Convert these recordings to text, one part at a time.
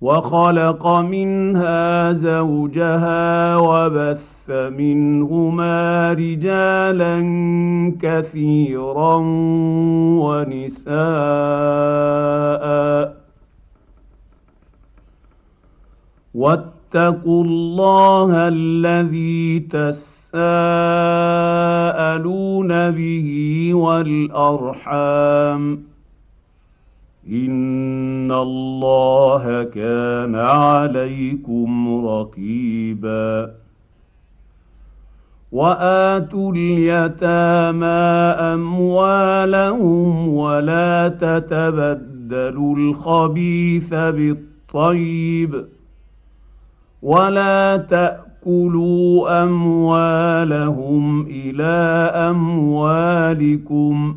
وخلق منها زوجها وبث منهما رجالا كثيرا ونساء. واتقوا الله الذي تساءلون به والأرحام. ان الله كان عليكم رقيبا واتوا اليتامى اموالهم ولا تتبدلوا الخبيث بالطيب ولا تاكلوا اموالهم إلى اموالكم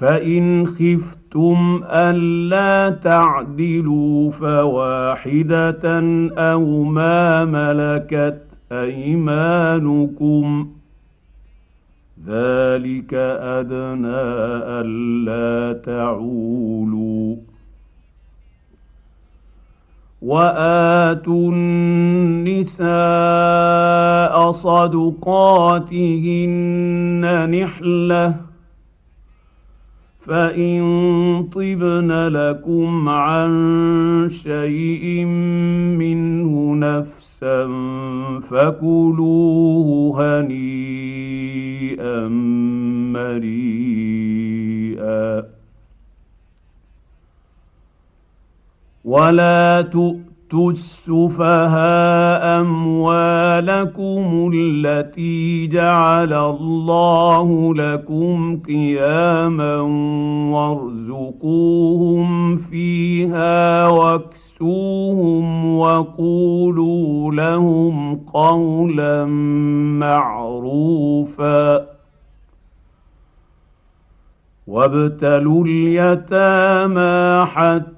فإن خفتم ألا تعدلوا فواحدة أو ما ملكت أيمانكم ذلك أدنى ألا تعولوا وآتوا النساء صدقاتهن نحلة فان طبن لكم عن شيء منه نفسا فكلوه هنيئا مريئا ولا تؤمنوا تؤتوا السفهاء أموالكم التي جعل الله لكم قياما وارزقوهم فيها واكسوهم وقولوا لهم قولا معروفا وابتلوا اليتامى حتى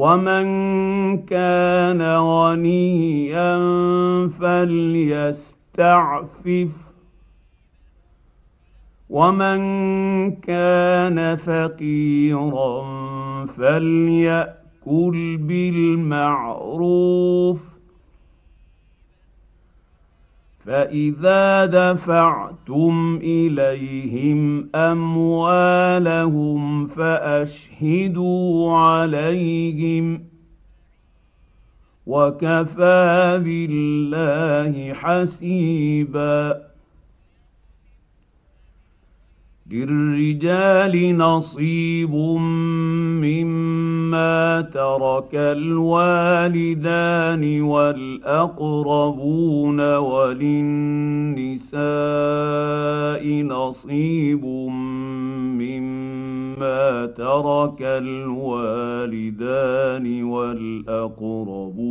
ومن كان غنيا فليستعفف ومن كان فقيرا فليأكل بالمعروف فإذا دفعتم إليهم أموالهم فأشهدوا عليهم وكفى بالله حسيبا للرجال نصيب مما ترك الوالدان والأقربون وللنساء نصيب مما ترك الوالدان والأقربون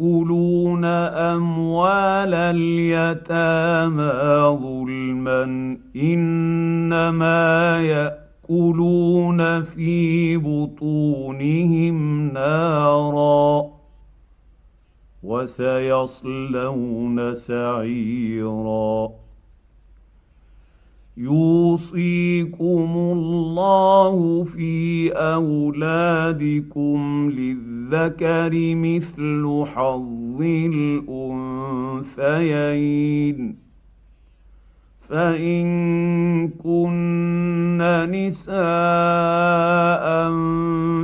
يأكلون أموال اليتامى ظلما إنما يأكلون في بطونهم نارا وسيصلون سعيرا يوصيكم الله في أولادكم للذكر مثل حظ الأنثيين. فإن كن نساء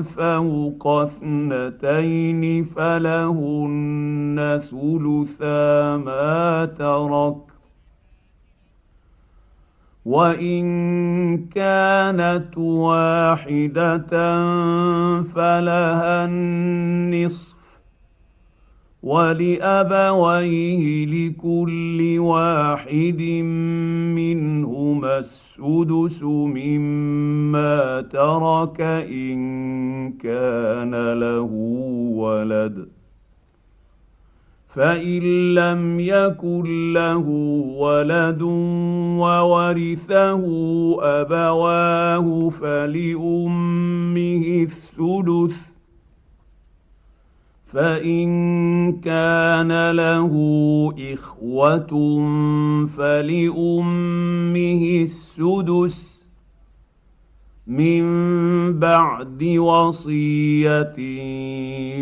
فوق اثنتين فلهن ثلثا ما ترك. وان كانت واحدة فلها النصف ولابويه لكل واحد منهما السدس مما ترك ان كان له ولد فان لم يكن له ولد وورثه ابواه فلامه الثلث فان كان له اخوه فلامه السدس من بعد وصية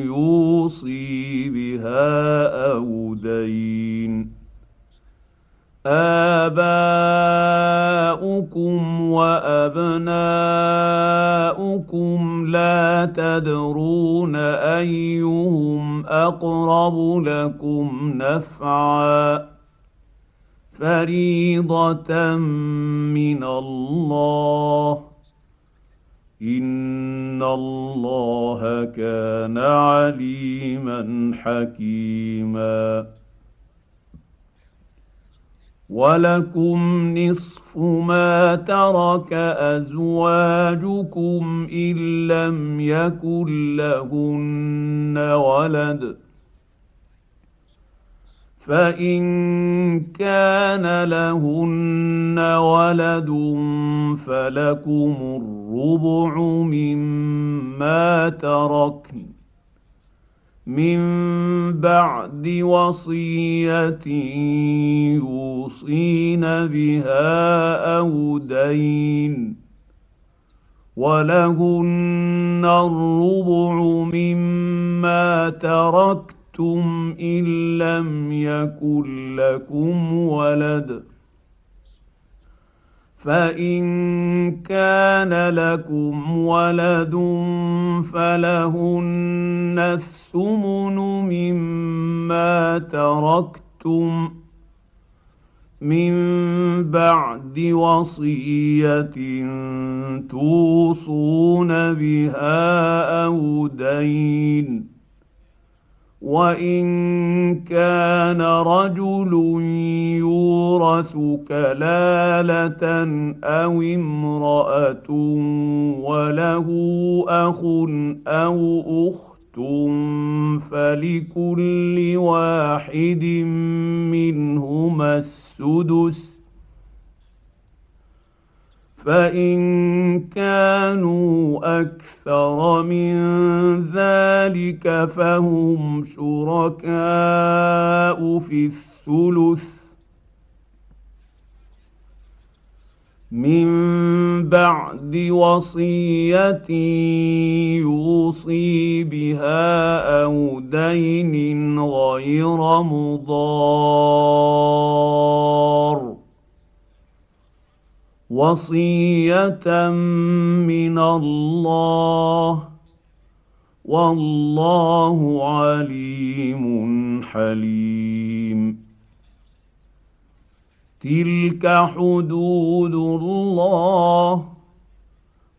يوصي بها أو دين. آباؤكم وأبناؤكم لا تدرون أيهم أقرب لكم نفعا. فريضة من الله. ان الله كان عليما حكيما. ولكم نصف ما ترك ازواجكم ان لم يكن لهن ولد. فان كان لهن ولد فلكم الربع مما تركن من بعد وصيه يوصين بها أو دين ولهن الربع مما تركت أَنفَقْتُمْ إِن لَّمْ يَكُن لَّكُمْ وَلَدٌ فإن كان لكم ولد فلهن الثمن مما تركتم من بعد وصية توصون بها أو دين وان كان رجل يورث كلاله أو امراه وله اخ أو اخت فلكل واحد منهما السدس فإن كانوا أكثر من ذلك فهم شركاء في الثلث من بعد وصية يوصي بها أو دين غير مضار. وصية من الله. والله عليم حليم. تلك حدود الله.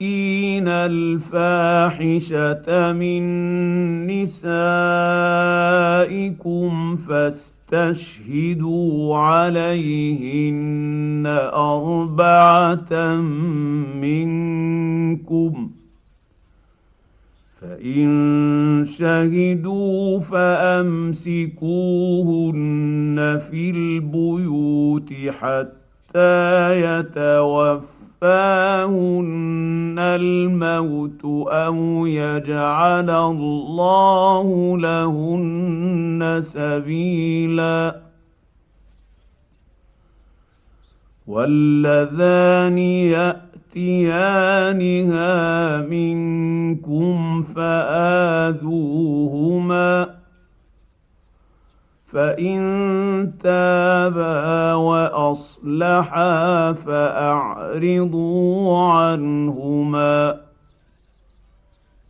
ياتين الفاحشه من نسائكم فاستشهدوا عليهن اربعه منكم فان شهدوا فامسكوهن في البيوت حتى يتوفوا يتوفاهن الموت أو يجعل الله لهن سبيلا واللذان ياتيانها منكم فاذوهما فإن تابا وأصلحا فأعرضوا عنهما.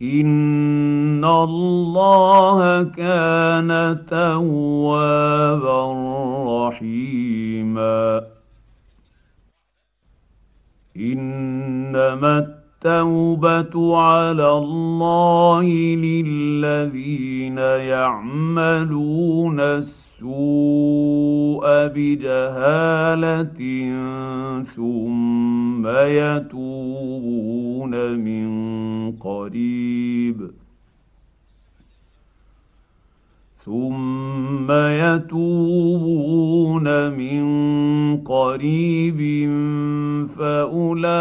إن الله كان توابا رحيما. إنما التوبه على الله للذين يعملون السوء بجهاله ثم يتوبون من قريب ثم يتوبون من قريب فأولئك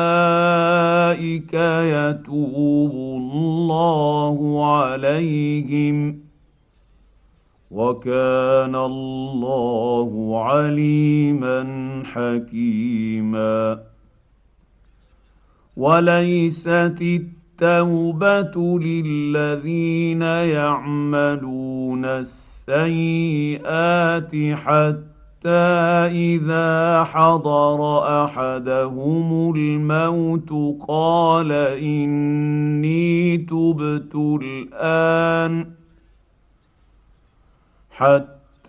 يتوب الله عليهم وكان الله عليما حكيما. وليست التوبة للذين يعملون السيئات حتى إذا حضر أحدهم الموت قال إني تبت الآن حتى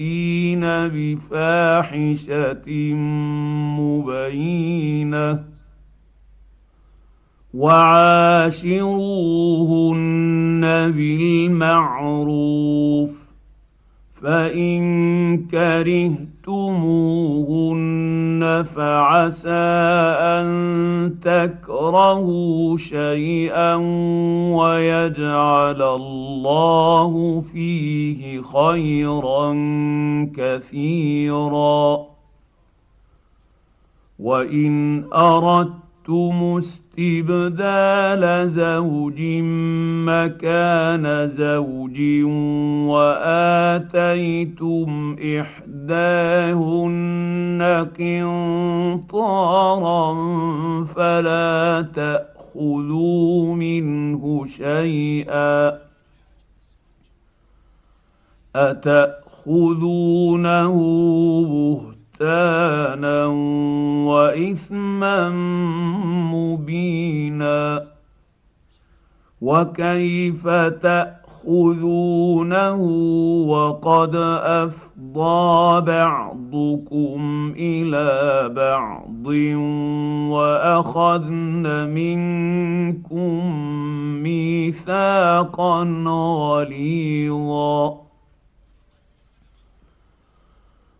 ياتين بفاحشه مبينه وعاشروهن بالمعروف فان كرهتموهن فعسى أن تكرهوا شيئا ويجعل الله فيه خيرا كثيرا. وإن أردت اردتم استبدال زوج مكان زوج واتيتم احداهن قنطارا فلا تاخذوا منه شيئا اتاخذونه بهتانا بهتانا وإثما مبينا وكيف تأخذونه وقد أفضى بعضكم إلى بعض وأخذن منكم ميثاقا غليظا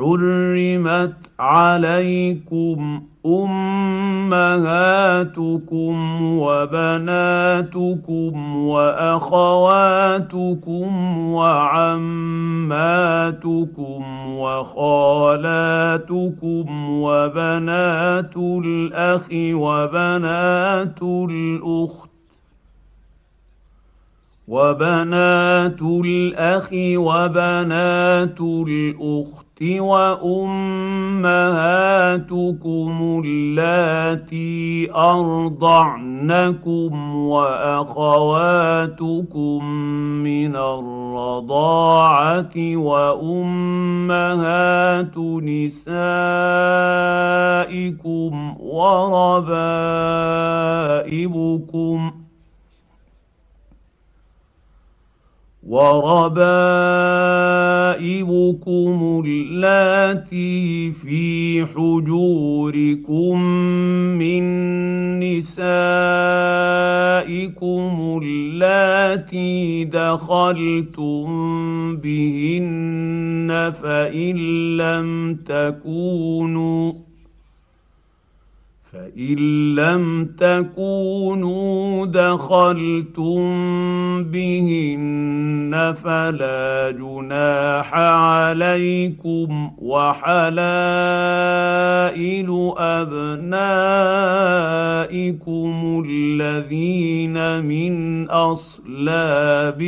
حرمت عليكم امهاتكم وبناتكم واخواتكم وعماتكم وخالاتكم وبنات الاخ وبنات الاخت وبنات الاخ وبنات الاخت وأمهاتكم اللاتي أرضعنكم وأخواتكم من الرضاعة وأمهات نسائكم وربائبكم وربائبكم اللاتي في حجوركم من نسائكم اللاتي دخلتم بهن فإن لم تكونوا فان لم تكونوا دخلتم بهن فلا جناح عليكم وحلائل ابنائكم الذين من اصلابكم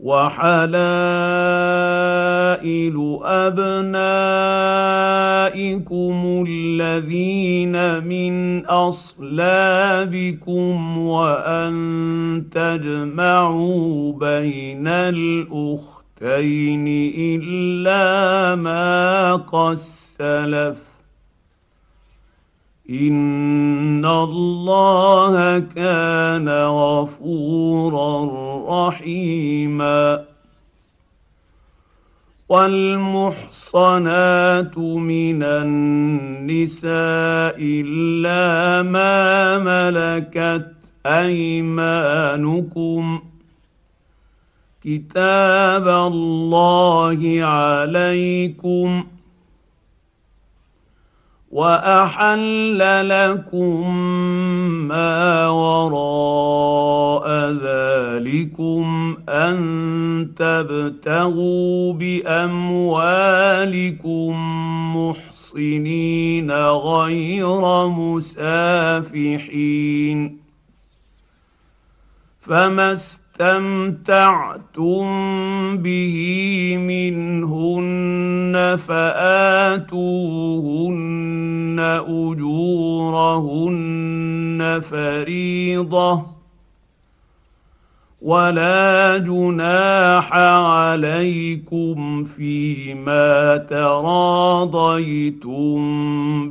وحلائل أبنائكم الذين من أصلابكم وأن تجمعوا بين الأختين إلا ما قد سلف. إن الله كان غفورا رحيما. والمحصنات من النساء إلا ما ملكت أيمانكم. كتاب الله عليكم. واحل لكم ما وراء ذلكم ان تبتغوا باموالكم محصنين غير مسافحين فما استمتعتم به منهن فاتوهن اجورهن فريضه ولا جناح عليكم فيما تراضيتم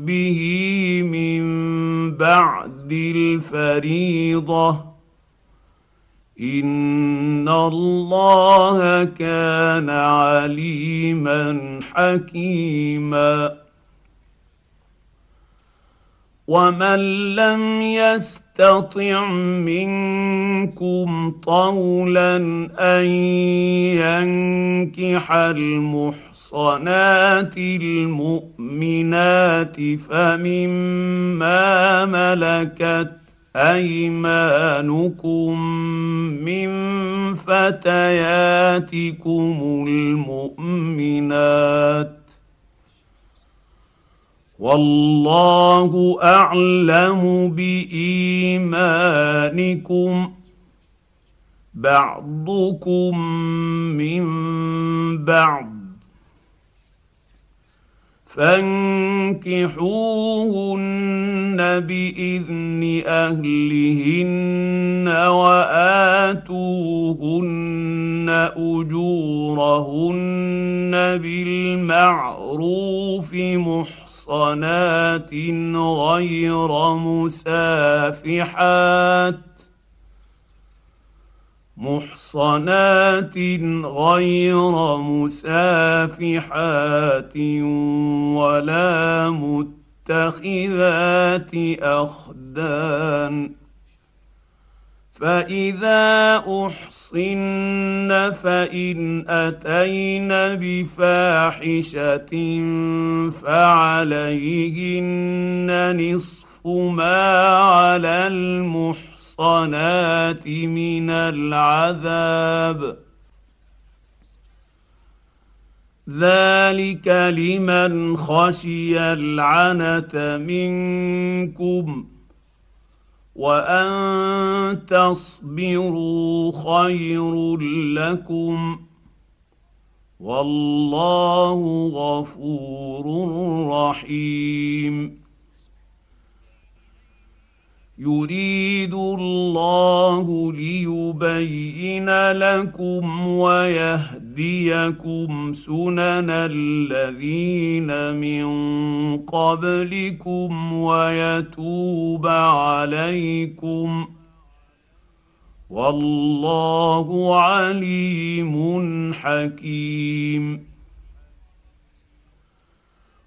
به من بعد الفريضه ان الله كان عليما حكيما ومن لم يستطع منكم طولا ان ينكح المحصنات المؤمنات فمما ملكت أيمانكم من فتياتكم المؤمنات والله أعلم بإيمانكم بعضكم من بعض فانكحوهن بإذن أهلهن وآتوهن أجورهن بالمعروف محصنات غير مسافحات محصنات غير مسافحات ولا متخذات أخدان. فإذا أحصن فإن أتين بفاحشة فعليهن نصف ما على المحصن. المحصنات من العذاب. ذلك لمن خشي العنت منكم وأن تصبروا خير لكم والله غفور رحيم. يريد الله ليبين لكم ويهديكم سنن الذين من قبلكم ويتوب عليكم. والله عليم حكيم.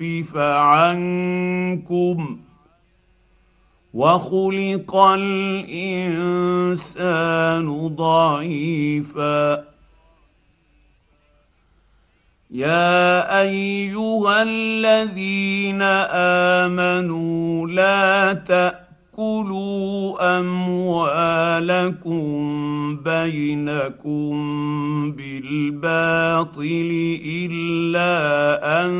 يخفف عنكم وخلق الإنسان ضعيفا. يا أيها الذين آمنوا لا تأتوا تاكلوا اموالكم بينكم بالباطل الا ان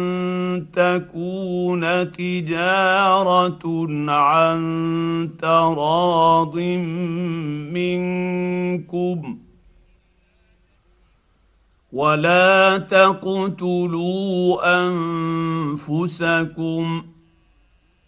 تكون تجاره عن تراض منكم ولا تقتلوا انفسكم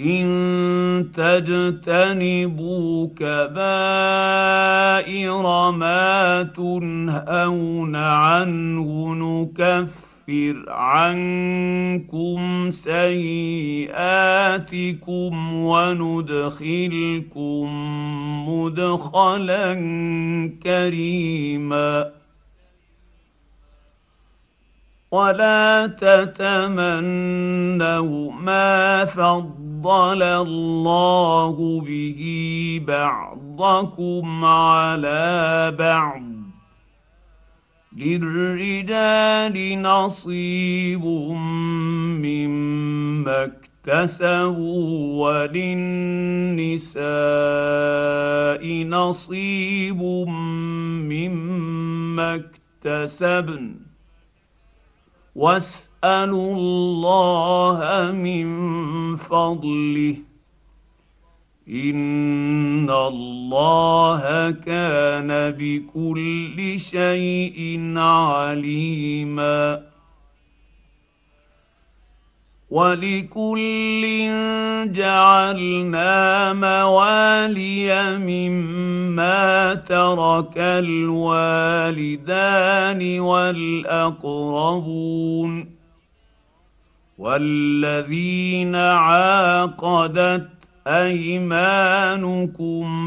إن تجتنبوا كبائر ما تنهون عنه نكفر عنكم سيئاتكم وندخلكم مدخلا كريما. ولا تتمنوا ما فضل فضل الله به بعضكم على بعض للرجال نصيب مما اكتسبوا وللنساء نصيب مما اكتسبن واسالوا الله من فضله. إن الله كان بكل شيء عليما. ولكل جعلنا موالي مما ترك الوالدان والأقربون. والذين عاقدت ايمانكم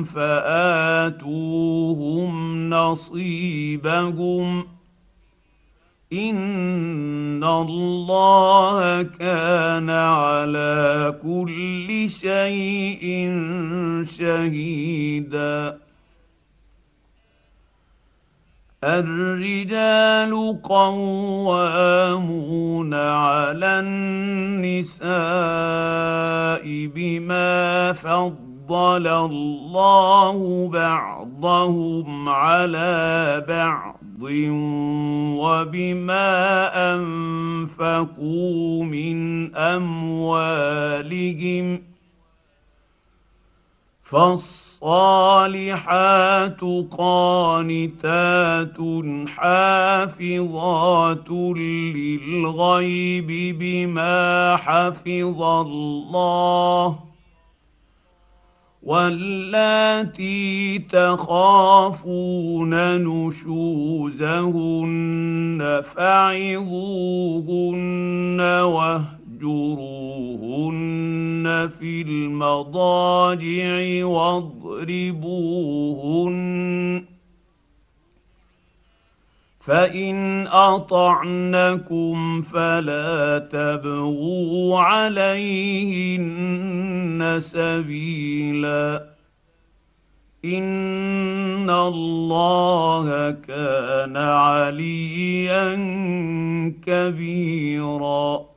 فاتوهم نصيبهم ان الله كان على كل شيء شهيدا الرجال قوامون على النساء بما فضل الله بعضهم على بعض وبما أنفقوا من أموالهم فالصالحات قانتات حافظات للغيب بما حفظ الله واللاتي تخافون نشوزهن فعظوهن واهجروهن في المضاجع واضربوهن. فإن أطعنكم فلا تبغوا عليهن سبيلا. إن الله كان عليا كبيرا.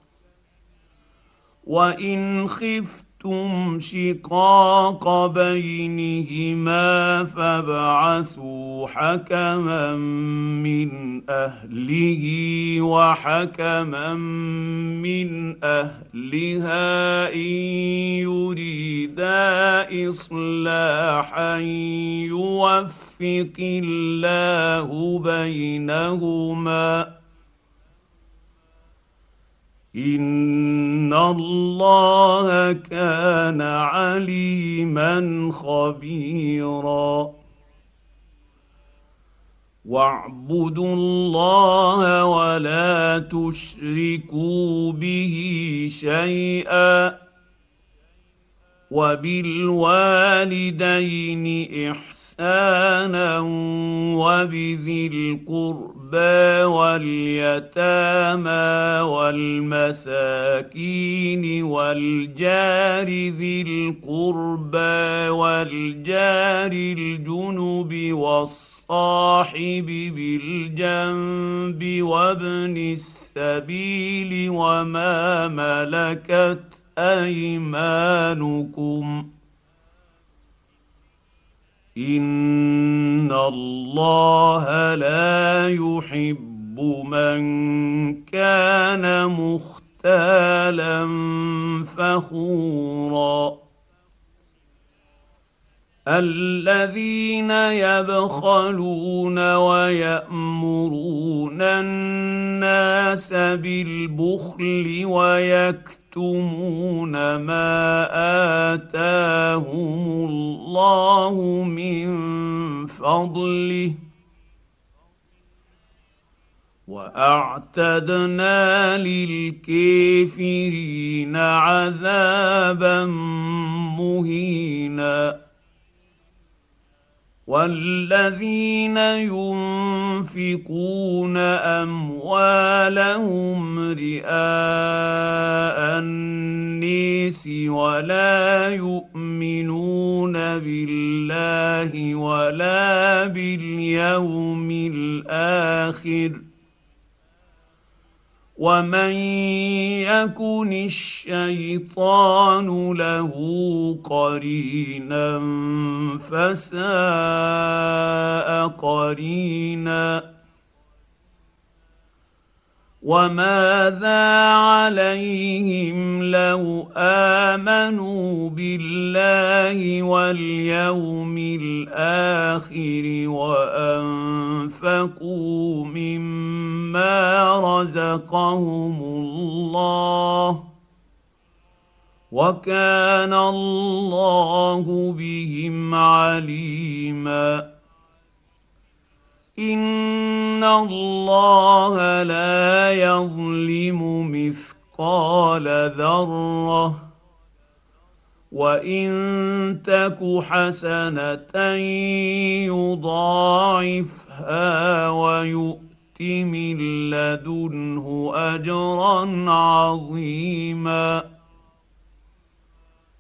وان خفت خفتم شقاق بينهما فابعثوا حكما من اهله وحكما من اهلها ان يريدا اصلاحا يوفق الله بينهما ان الله كان عليما خبيرا. واعبدوا الله ولا تشركوا به شيئا. وبالوالدين احسانا وبذي القربى واليتامى والمساكين والجار ذي القربى والجار الجنب والصاحب بالجنب وابن السبيل وما ملكت أيمانكم ان الله لا يحب من كان مختالا فخورا الذين يبخلون ويامرون الناس بالبخل ويكتمون ما اتاهم الله من فضله واعتدنا للكافرين عذابا مهينا والذين ينفقون اموالهم رئاء النيس ولا يؤمنون بالله ولا باليوم الآخر ومن يكن الشيطان له قرينا فساء قرينا وماذا عليهم لو آمنوا بالله واليوم الآخر وأنفقوا مما رزقهم الله وكان الله بهم عليما ان الله لا يظلم مثقال ذره وان تك حسنه يضاعفها ويؤت من لدنه اجرا عظيما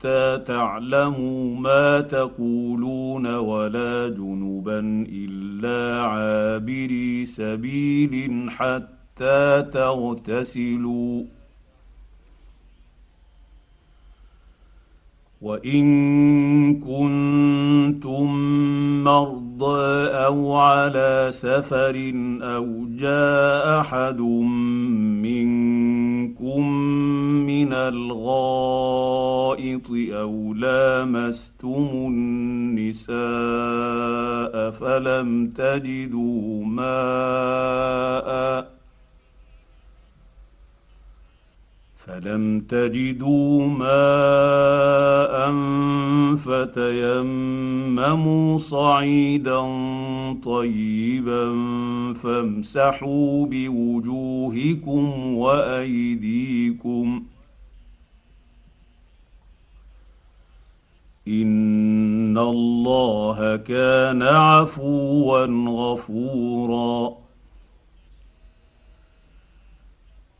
حتى تعلموا ما تقولون ولا جنبا إلا عابري سبيل حتى تغتسلوا. وإن كنتم مرضى أو على سفر أو جاء أحد منكم من الغائط أو لامستم النساء فلم تجدوا ماء فلم تجدوا ماء فتيمموا صعيدا طيبا فامسحوا بوجوهكم وايديكم ان الله كان عفوا غفورا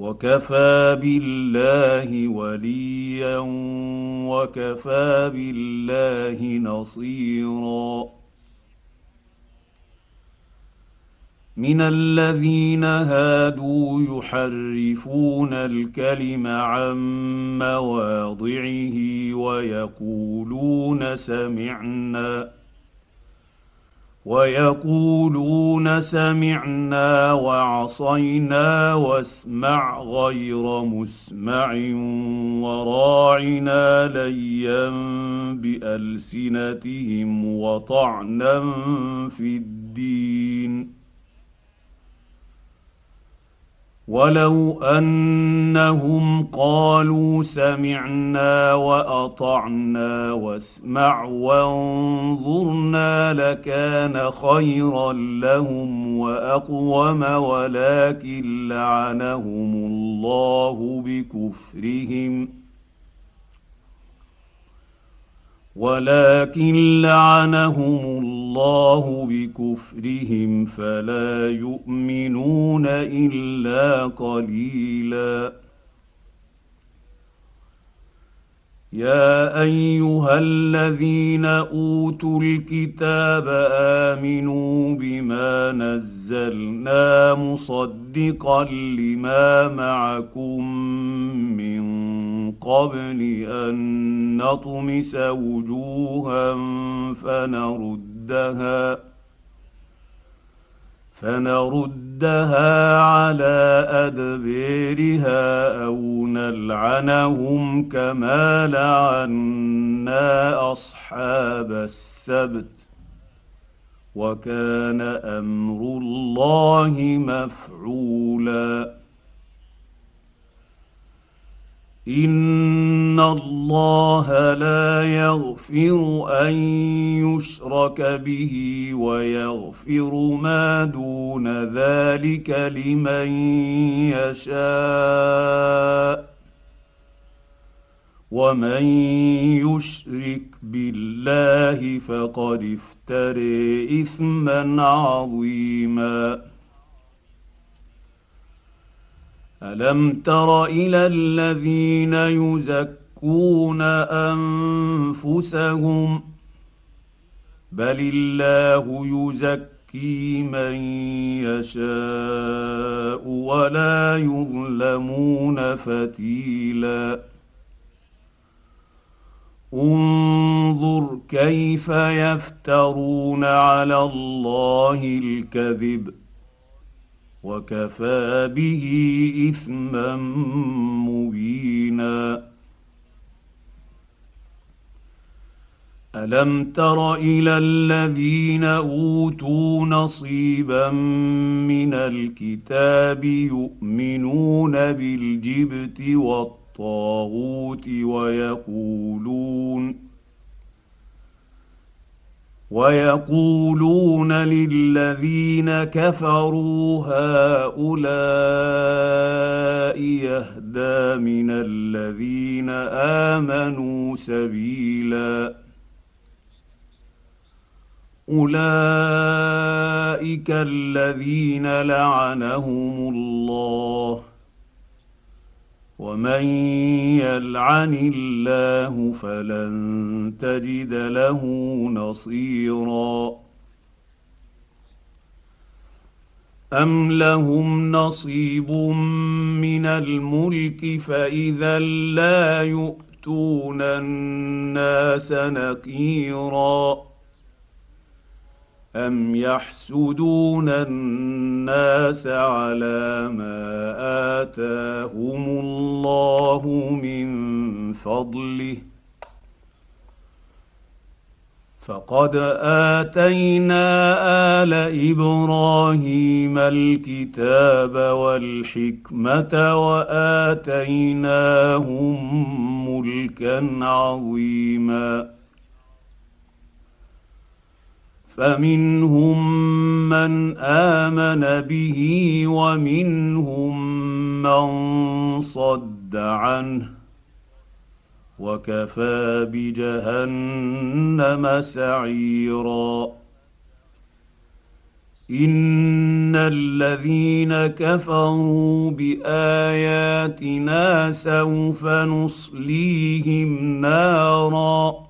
وكفى بالله وليا وكفى بالله نصيرا. من الذين هادوا يحرفون الكلم عن مواضعه ويقولون سمعنا. ويقولون سمعنا وعصينا واسمع غير مسمع وراعنا ليا بألسنتهم وطعنا في الدين ولو أنهم قالوا سمعنا وأطعنا واسمع وانظرنا لكان خيرا لهم وأقوم ولكن لعنهم الله بكفرهم ولكن لعنهم الله بكفرهم فلا يؤمنون إلا قليلا. يا أيها الذين أوتوا الكتاب آمنوا بما نزلنا مصدقا لما معكم من قبل أن نطمس وجوها فنردها فنردها على ادبيرها أو نلعنهم كما لعنا أصحاب السبت. وكان أمر الله مفعولا. ان الله لا يغفر ان يشرك به ويغفر ما دون ذلك لمن يشاء ومن يشرك بالله فقد افتري اثما عظيما الم تر إلى الذين يزكون انفسهم بل الله يزكي من يشاء ولا يظلمون فتيلا انظر كيف يفترون على الله الكذب وكفى به إثما مبينا. ألم تر إلى الذين أوتوا نصيبا من الكتاب يؤمنون بالجبت والطاغوت ويقولون ويقولون للذين كفروا هؤلاء يهدى من الذين آمنوا سبيلا. أولئك الذين لعنهم الله. ومن يلعن الله فلن تجد له نصيرا. ام لهم نصيب من الملك فاذا لا يؤتون الناس نقيرا. ام يحسدون الناس على ما اتاهم الله من فضله فقد اتينا ال إبراهيم الكتاب والحكمه واتيناهم ملكا عظيما فمنهم من آمن به ومنهم من صد عنه وكفى بجهنم سعيرا. إن الذين كفروا بآياتنا سوف نصليهم نارا.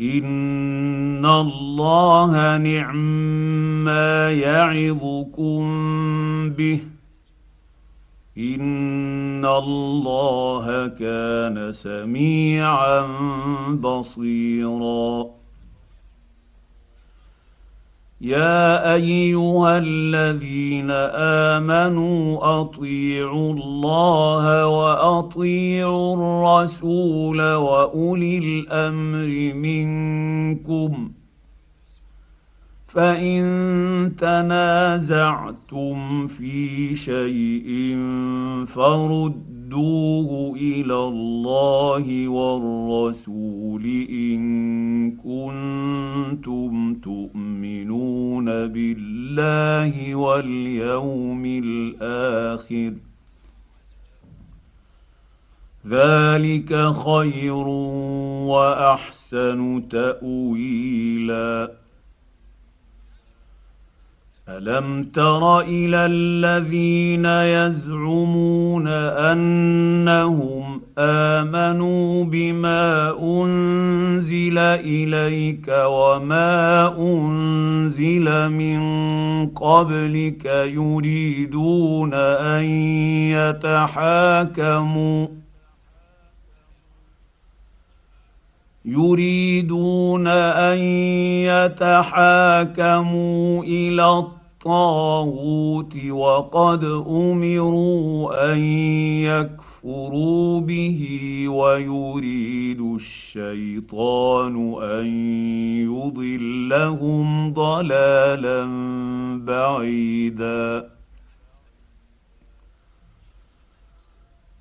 ان الله نعم ما يعظكم به ان الله كان سميعا بصيرا يا ايها الذين امنوا اطيعوا الله واطيعوا الرسول واولي الامر منكم فان تنازعتم في شيء فردوه إلى الله والرسول ان كنتم تؤمنون بالله واليوم الآخر ذلك خير واحسن تاويلا الم تر إلى الذين يزعمون انهم امنوا بما انزل اليك وما انزل من قبلك يريدون ان يتحاكموا يريدون ان يتحاكموا إلى الطاغوت وقد أمروا أن يكفروا به ويريد الشيطان أن يضلهم ضلالا بعيدا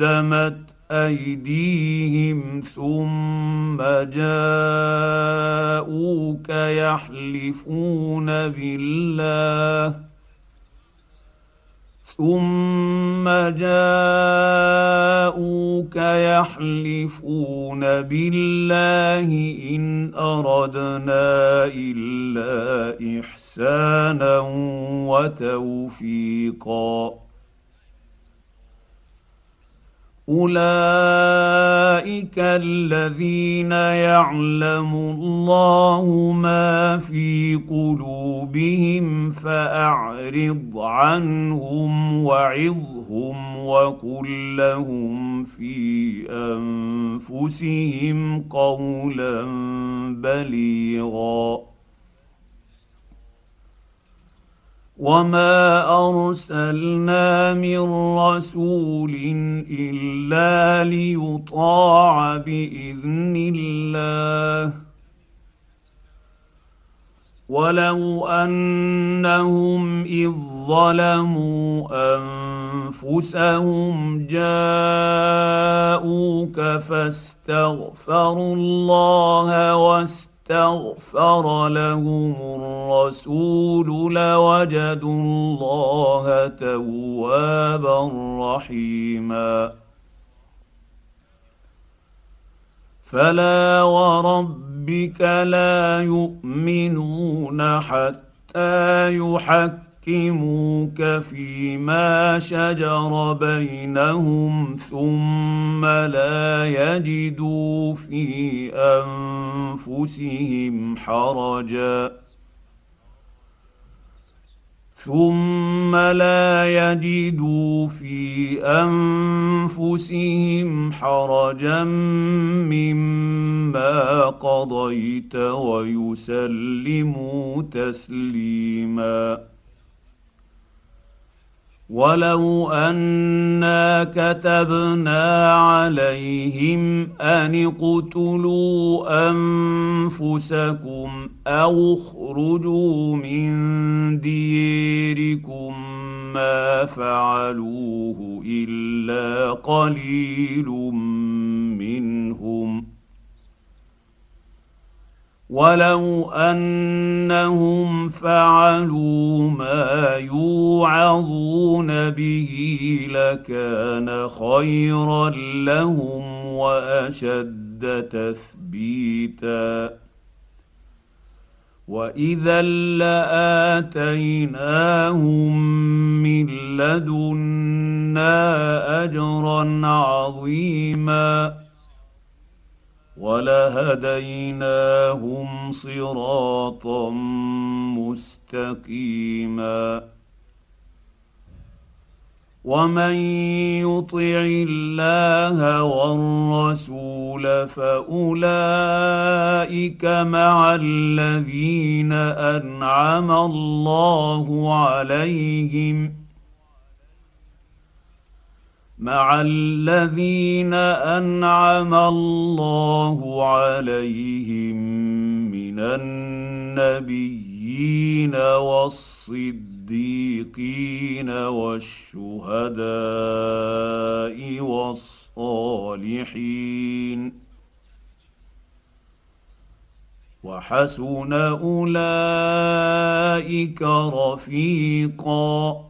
قدمت أيديهم ثم جاءوك يحلفون بالله. ثم جاءوك يحلفون بالله إن أردنا إلا إحسانا وتوفيقا. اولئك الذين يعلم الله ما في قلوبهم فاعرض عنهم وعظهم وقل لهم في انفسهم قولا بليغا وما ارسلنا من رسول الا ليطاع باذن الله ولو انهم اذ ظلموا انفسهم جاءوك فاستغفروا الله واستغفر لهم الرسول لوجدوا الله توابا رحيما فلا وربك لا يؤمنون حتى يحكموك فيما شجر بينهم ثم لا يجدوا في انفسهم حرجا ثم لا يجدوا في انفسهم حرجا مما قضيت ويسلموا تسليما ولو انا كتبنا عليهم ان اقتلوا انفسكم أو اخرجوا من ديركم ما فعلوه الا قليل منهم ولو انهم فعلوا ما يوعظون به لكان خيرا لهم واشد تثبيتا واذا لاتيناهم من لدنا اجرا عظيما ولهديناهم صراطا مستقيما. ومن يطع الله والرسول فأولئك مع الذين أنعم الله عليهم مع الذين أنعم الله عليهم من النبيين والصديقين والشهداء والصالحين. وحسن أولئك رفيقا.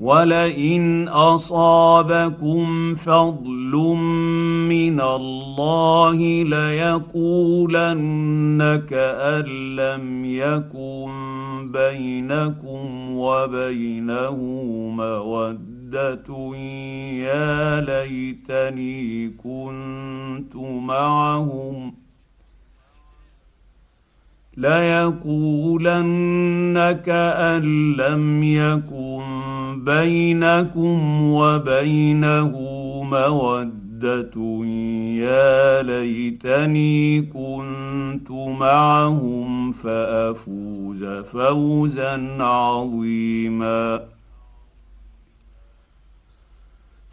ولئن اصابكم فضل من الله ليقولن كان لم يكن بينكم وبينه موده يا ليتني كنت معهم ليقولن كأن لم يكن بينكم وبينه مودة. يا ليتني كنت معهم فأفوز فوزا عظيما.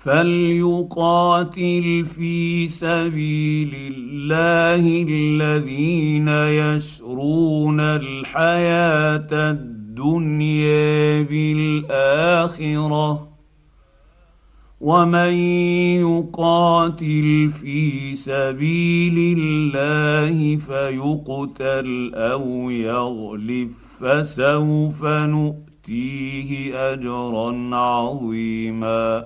فليقاتل في سبيل الله الذين يشرون الحياة الدنيا بالاخره ومن يقاتل في سبيل الله فيقتل أو يغلب فسوف نؤتي نؤتيه اجرا عظيما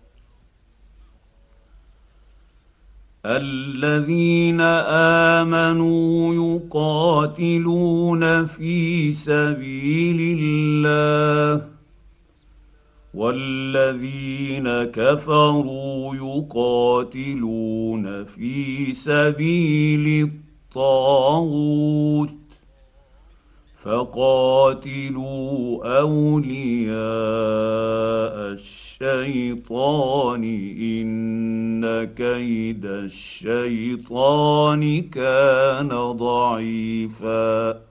الذين آمنوا يقاتلون في سبيل الله والذين كفروا يقاتلون في سبيل الطاغوت فقاتلوا أولياء الشيطان الشيطان إن كيد الشيطان كان ضعيفا.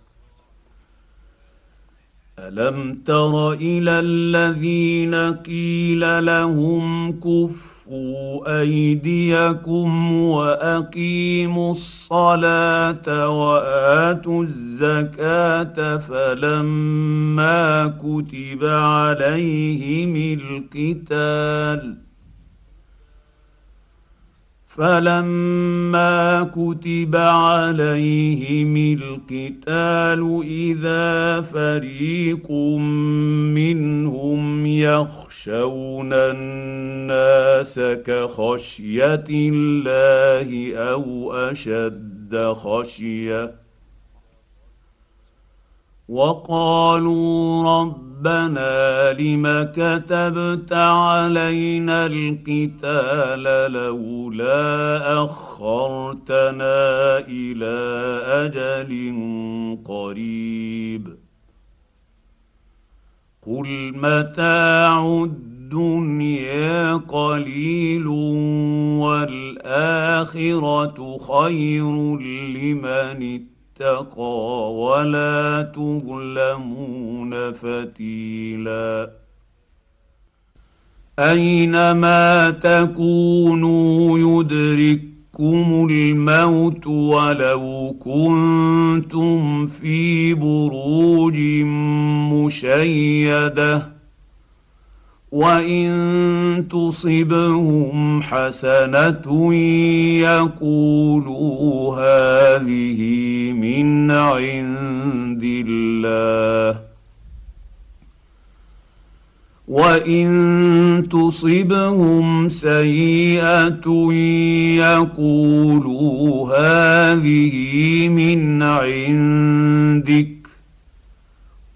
ألم تر إلى الذين قيل لهم كفر كفوا أيديكم وأقيموا الصلاة وآتوا الزكاة فلما كتب عليهم القتال فلما كتب عليهم القتال إذا فريق منهم يخشون الناس كخشية الله أو أشد خشية وقالوا ربنا لم كتبت علينا القتال لولا أخرتنا إلى أجل قريب. قل متاع الدنيا قليل والآخرة خير لمن اتقى. ولا تظلمون فتيلا. أينما تكونوا يدرككم الموت ولو كنتم في بروج مشيدة وان تصبهم حسنه يقولوا هذه من عند الله وان تصبهم سيئه يقولوا هذه من عندك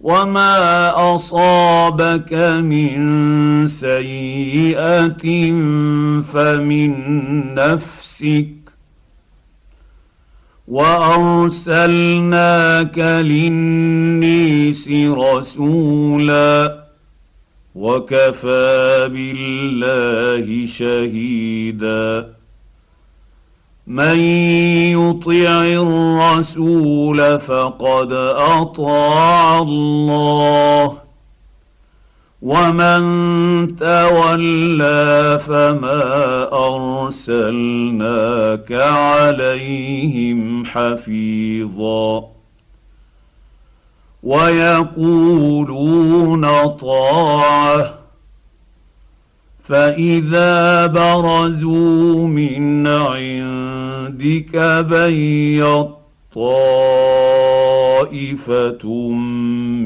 وما اصابك من سيئه فمن نفسك وارسلناك للنيس رسولا وكفى بالله شهيدا من يطع الرسول فقد أطاع الله. ومن تولى فما أرسلناك عليهم حفيظا. ويقولون طاعة. فإذا برزوا من عندك بيت طائفه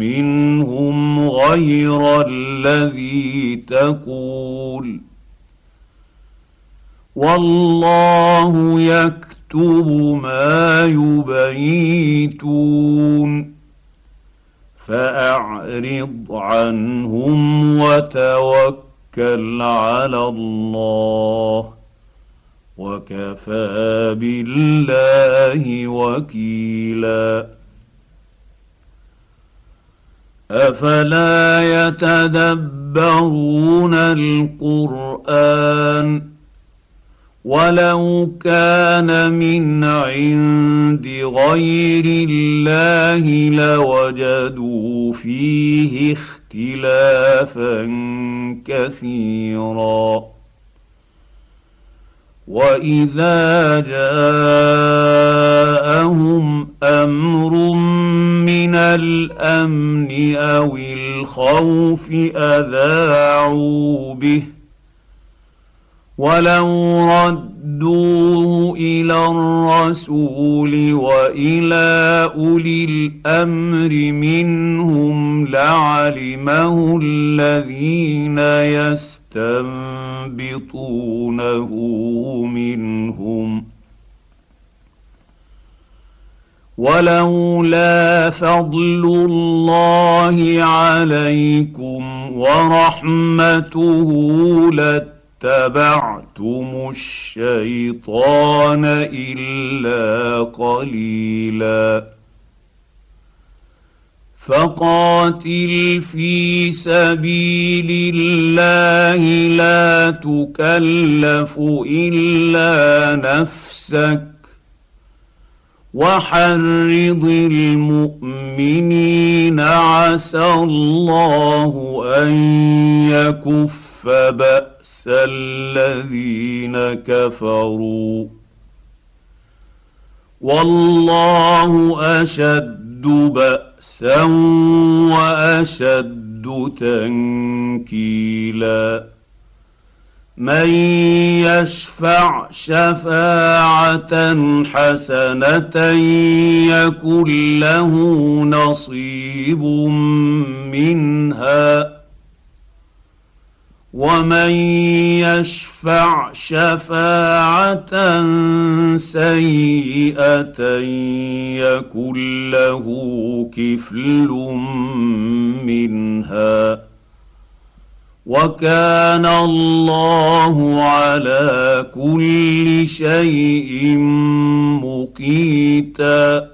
منهم غير الذي تقول. والله يكتب ما يبيتون. فأعرض عنهم وتوكل على الله. وكفى بالله وكيلا. أفلا يتدبرون القرآن ولو كان من عند غير الله لوجدوا فيه اختلافا كثيرا. واذا جاءهم أمر من الامن أو الخوف اذاعوا به ولو ردوا إلى الرسول والى اولي الامر منهم لعلمه الذين يستنبطونه منهم ولولا فضل الله عليكم ورحمته لت اتبعتم الشيطان إلا قليلا. فقاتل في سبيل الله لا تكلف إلا نفسك. وحرض المؤمنين عسى الله أن يكف بأس. بئس الذين كفروا. والله أشد بأسا وأشد تنكيلا. من يشفع شفاعة حسنة يكن له نصيب منها. ومن يشفع شفاعه سيئه يكن له كفل منها وكان الله على كل شيء مقيتا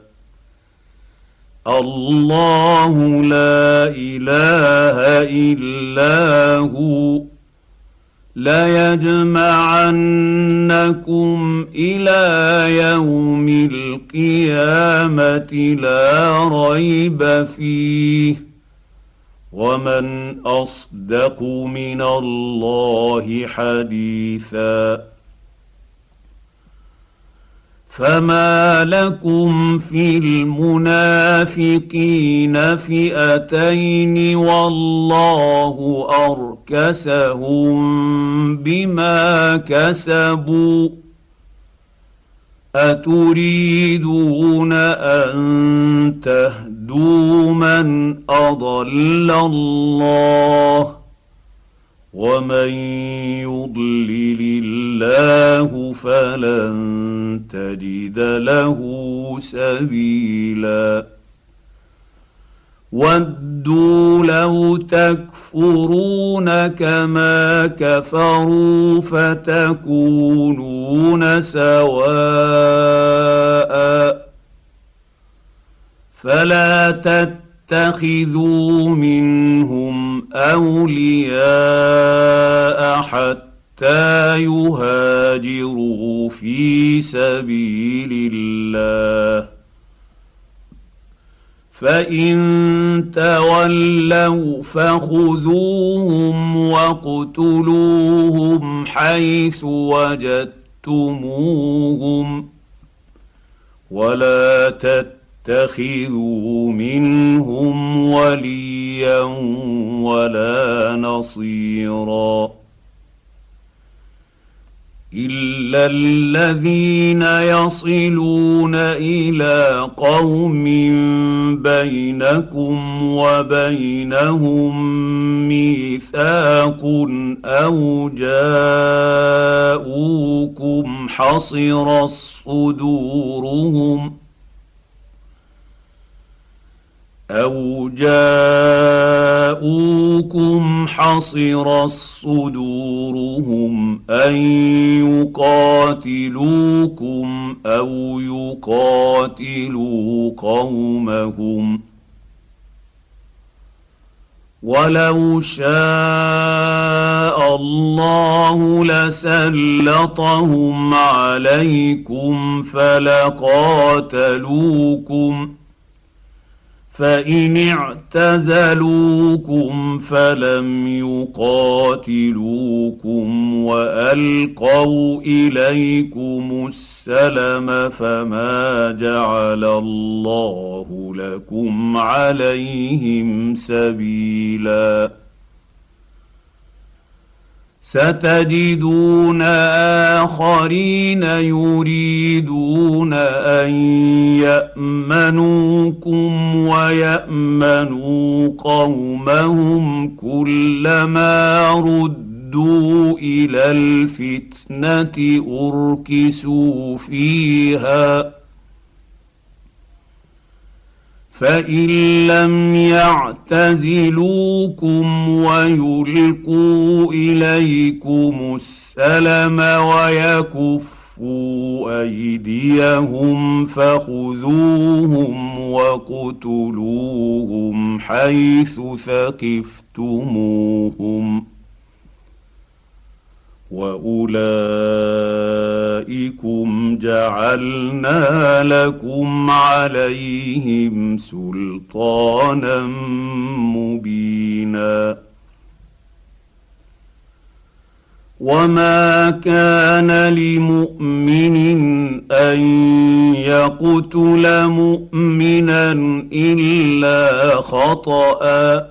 الله لا إله إلا هو. ليجمعنكم إلى يوم القيامة لا ريب فيه. ومن أصدق من الله حديثا. فما لكم في المنافقين فئتين والله اركسهم بما كسبوا اتريدون ان تهدوا من اضل الله ومن يضلل الله فلن تجد له سبيلا ودوا لو تكفرون كما كفروا فتكونون سواء فلا تتخذوا منهم أولياء حتى يهاجروا في سبيل الله. فإن تولوا فخذوهم واقتلوهم حيث وجدتموهم ولا تتخذوا منهم وليا ولا نصيرا إلا الذين يصلون إلى قوم بينكم وبينهم ميثاق أو جاءوكم حصر صدورهم أو جاءوكم حصر صدورهم ان يقاتلوكم أو يقاتلوا قومهم ولو شاء الله لسلطهم عليكم فلقاتلوكم فإن اعتزلوكم فلم يقاتلوكم وألقوا إليكم السلم فما جعل الله لكم عليهم سبيلا ستجدون آخرين يريدون أن يأمنوكم ويأمنوا قومهم كلما ردوا إلى الفتنة أركسوا فيها فان لم يعتزلوكم ويلقوا اليكم السلم ويكفوا ايديهم فخذوهم وقتلوهم حيث ثقفتموهم واولئكم جعلنا لكم عليهم سلطانا مبينا وما كان لمؤمن ان يقتل مؤمنا الا خطأ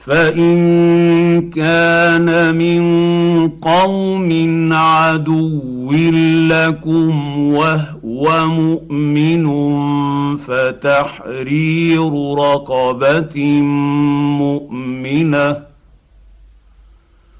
فإن كان من قوم عدو لكم وهو مؤمن فتحرير رقبة مؤمنة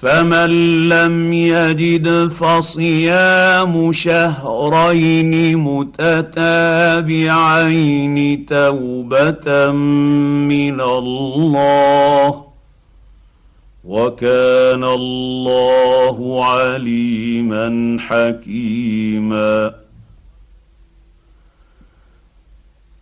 فمن لم يجد فصيام شهرين متتابعين توبة من الله وكان الله عليما حكيما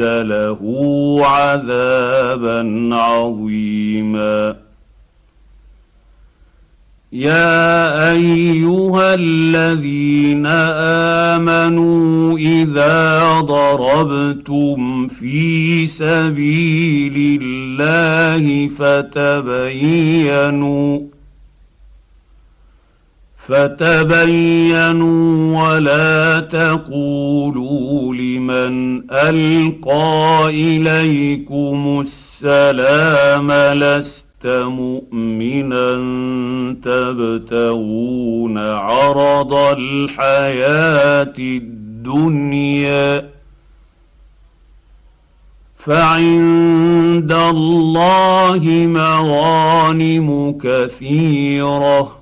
له عذابا عظيما. يا أيها الذين آمنوا إذا ضربتم في سبيل الله فتبينوا فتبينوا ولا تقولوا لمن ألقى إليكم السلام لست مؤمنا تبتغون عرض الحياة الدنيا فعند الله مغانم كثيرة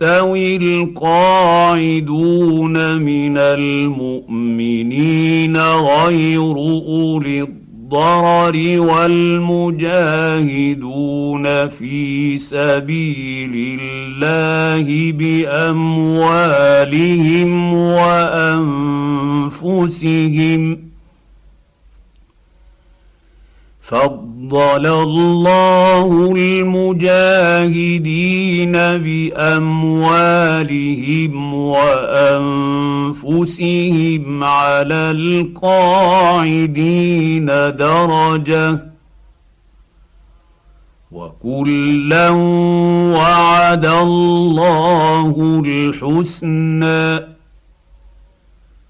يستوي القاعدون من المؤمنين غير أولي الضرر والمجاهدون في سبيل الله بأموالهم وأنفسهم فضل الله المجاهدين باموالهم وانفسهم على القاعدين درجه وكلا وعد الله الحسنى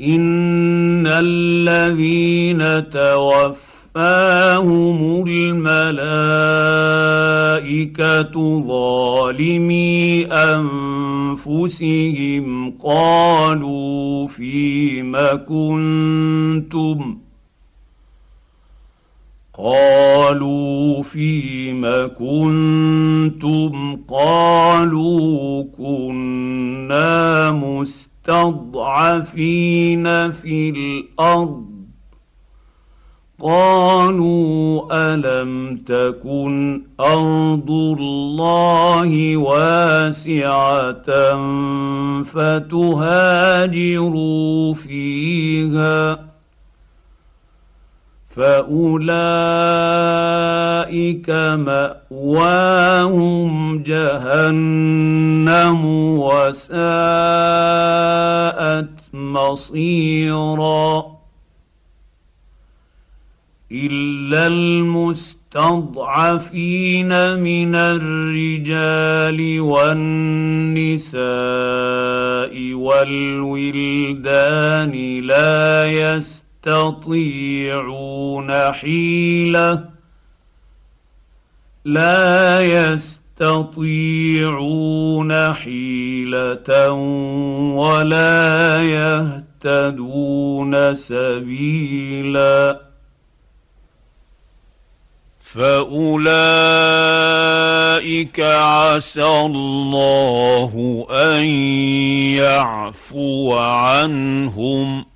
ان الذين توفاهم الملائكه ظالمي انفسهم قالوا فيم كنتم قالوا فيم كنتم قالوا كنا مستقيم المستضعفين في الأرض. قالوا ألم تكن أرض الله واسعة فتهاجروا فيها؟ فأولئك مأواهم جهنم وساءت مصيرا إلا المستضعفين من الرجال والنساء والولدان لا يستطيعون يستطيعون حيلة لا يستطيعون حيلة ولا يهتدون سبيلا فأولئك عسى الله أن يعفو عنهم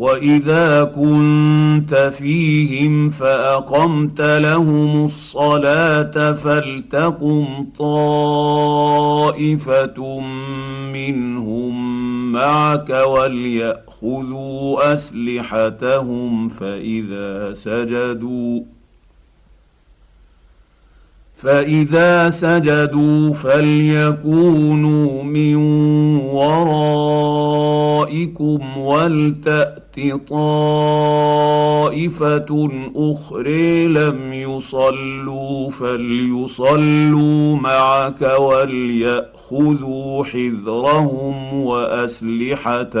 واذا كنت فيهم فاقمت لهم الصلاه فلتقم طائفه منهم معك ولياخذوا اسلحتهم فاذا سجدوا فاذا سجدوا فليكونوا من ورائكم ولتات طائفة أخرى لم يصلوا فليصلوا معك وليأخذوا حذرهم وأسلحتهم.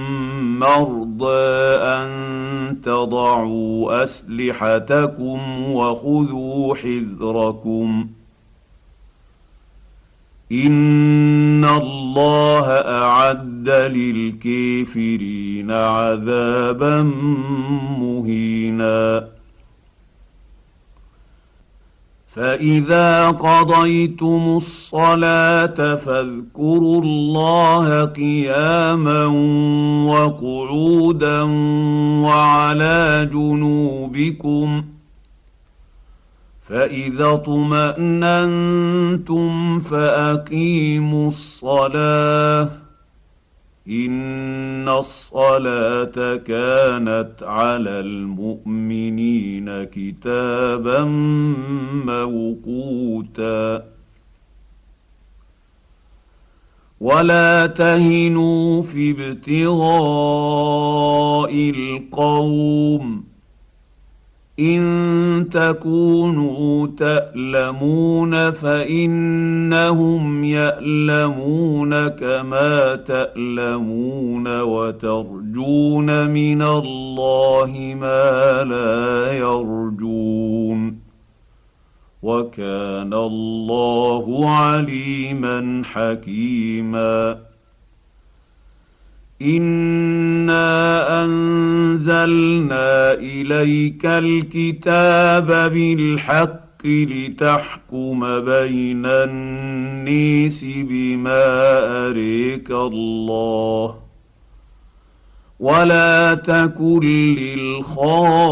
مرضى أن تضعوا أسلحتكم وخذوا حذركم. إن الله أعد للكافرين عذابا مهينا. فاذا قضيتم الصلاه فاذكروا الله قياما وقعودا وعلى جنوبكم فاذا اطماننتم فاقيموا الصلاه ان الصلاه كانت على المؤمنين كتابا موقوتا ولا تهنوا في ابتغاء القوم إن تكونوا تألمون فإنهم يألمون كما تألمون وترجون من الله ما لا يرجون وكان الله عليما حكيما انا انزلنا اليك الكتاب بالحق لتحكم بين النيس بما اريك الله ولا تكن للخائنين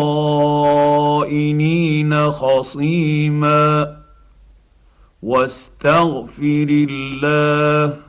خصيما واستغفر الله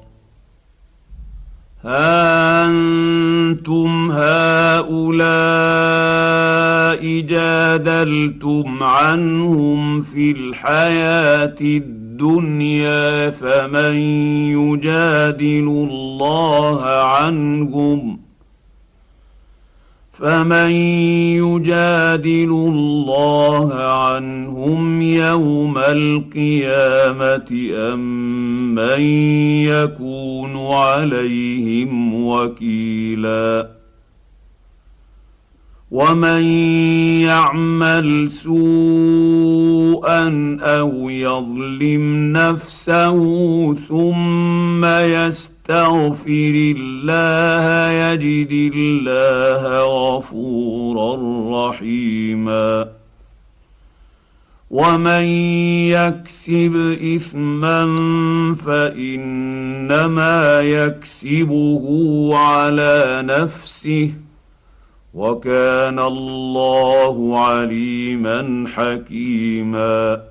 ها أنتم هؤلاء جادلتم عنهم في الحياة الدنيا فمن يجادل الله عنهم فمن يجادل الله عنهم يوم القيامة أم من يكون عليهم وكيلا ومن يعمل سوءا أو يظلم نفسه ثم يستقيم يستغفر الله يجد الله غفورا رحيما. ومن يكسب إثما فإنما يكسبه على نفسه. وكان الله عليما حكيما.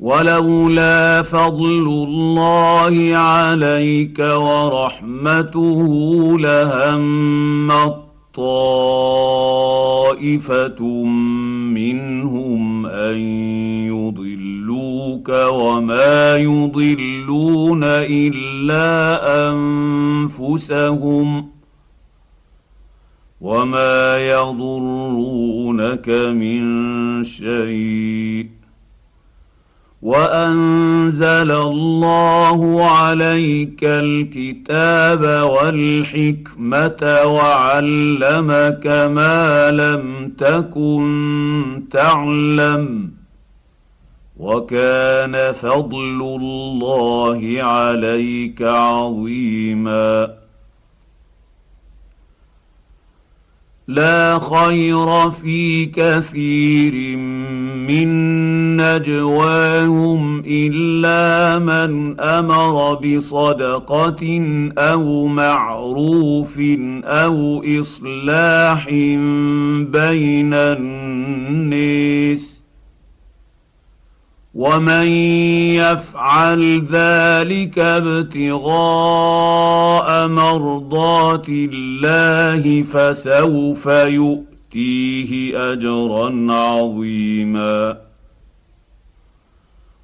ولولا فضل الله عليك ورحمته لهم طائفه منهم أن يضلوك وما يضلون إلا أنفسهم وما يضرونك من شيء وأنزل الله عليك الكتاب والحكمة وعلمك ما لم تكن تعلم وكان فضل الله عليك عظيما لا خير في كثير من نجواهم إلا من أمر بصدقة أو معروف أو إصلاح بين الناس ومن يفعل ذلك ابتغاء مرضات الله فسوف يؤتيه أجرا عظيما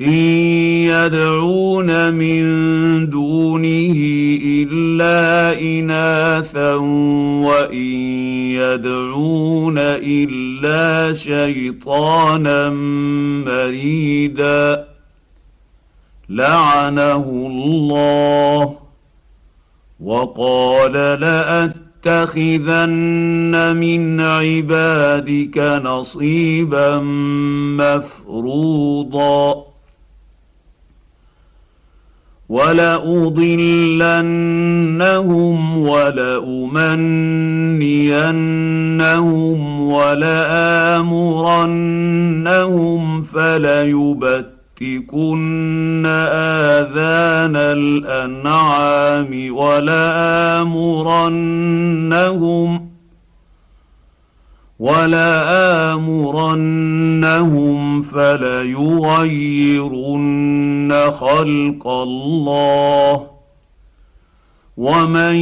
ان يدعون من دونه الا اناثا وان يدعون الا شيطانا مريدا لعنه الله وقال لاتخذن من عبادك نصيبا مفروضا ولأضلنهم ولأمنينهم ولآمرنهم فليبتكن آذان الأنعام ولآمرنهم ولآمرنهم فليغيرن خلق الله ومن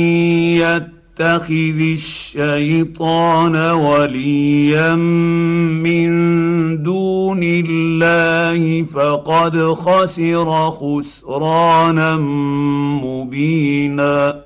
يتخذ الشيطان وليا من دون الله فقد خسر خسرانا مبينا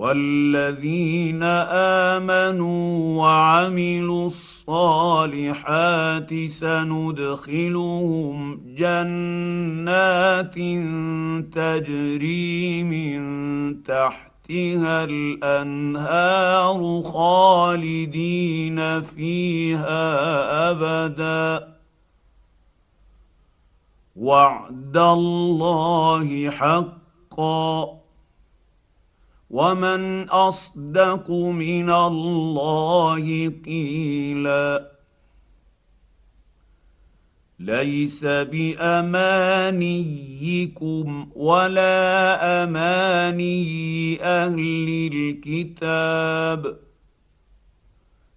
والذين امنوا وعملوا الصالحات سندخلهم جنات تجري من تحتها الانهار خالدين فيها ابدا وعد الله حقا ومن اصدق من الله قيلا ليس بامانيكم ولا اماني أهل الكتاب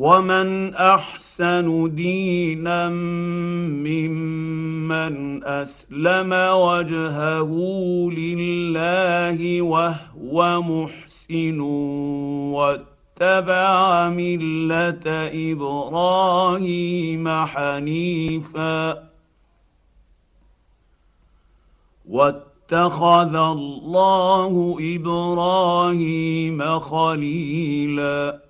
ومن احسن دينا ممن اسلم وجهه لله وهو محسن واتبع مله إبراهيم حنيفا واتخذ الله إبراهيم خليلا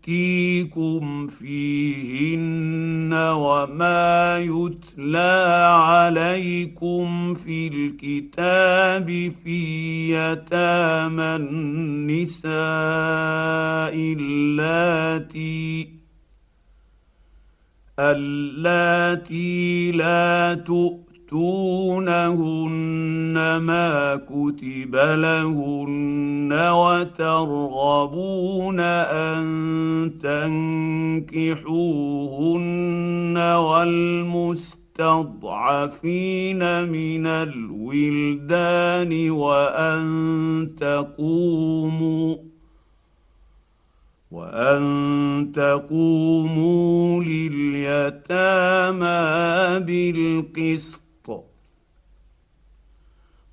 يفتيكم فيهن وما يتلى عليكم في الكتاب في يتامى النساء اللاتي اللاتي لا تؤمن تؤتونهن ما كتب لهن وترغبون أن تنكحوهن والمستضعفين من الولدان وأن تقوموا وأن تقوموا لليتامى بالقسط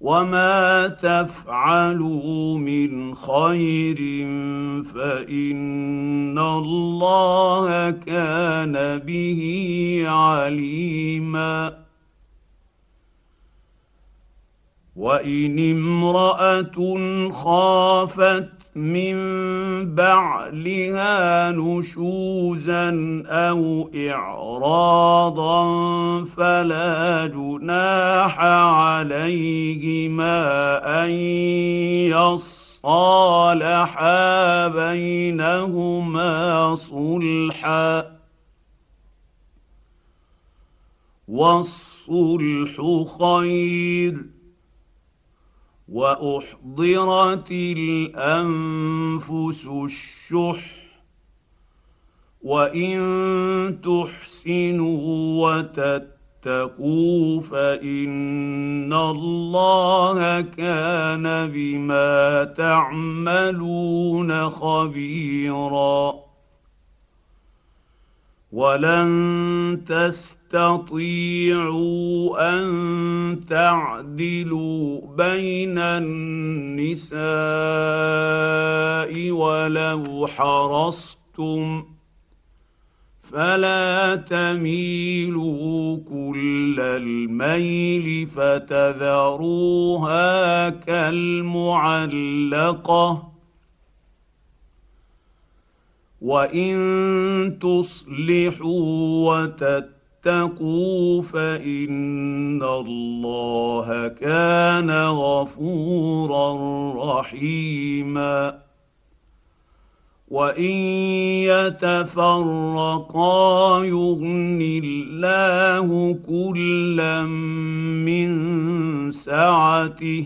وما تفعلوا من خير فان الله كان به عليما وان امراه خافت من بعلها نشوزا أو اعراضا فلا جناح عليهما أن يصالحا بينهما صلحا. والصلح خير. وأحضرت الأنفس الشح وإن تحسنوا وتتقوا فإن الله كان بما تعملون خبيرا. ولن تستطيعوا أن تعدلوا بين النساء ولو حرصتم فلا تميلوا كل الميل فتذروها كالمعلقة وان تصلحوا وتتقوا فان الله كان غفورا رحيما وان يتفرقا يغن الله كلا من سعته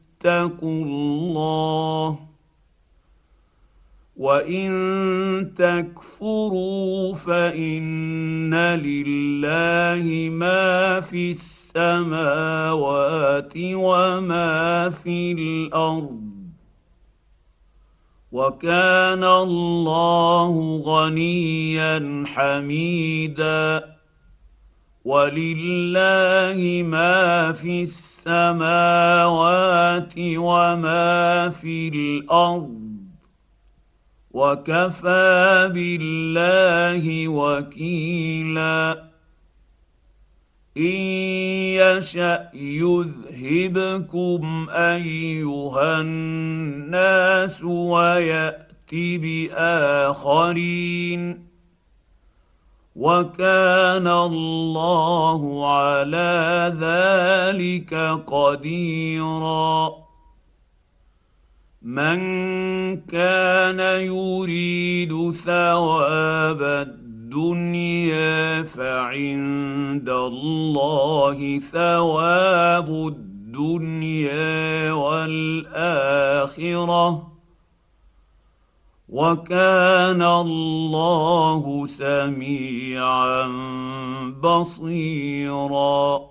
اتقوا الله وإن تكفروا فإن لله ما في السماوات وما في الأرض وكان الله غنيا حميدا ولله ما في السماوات وما في الأرض وكفى بالله وكيلا ان يشا يذهبكم ايها الناس ويات باخرين وكان الله على ذلك قديرا. من كان يريد ثواب الدنيا فعند الله ثواب الدنيا والآخرة. وكان الله سميعا بصيرا.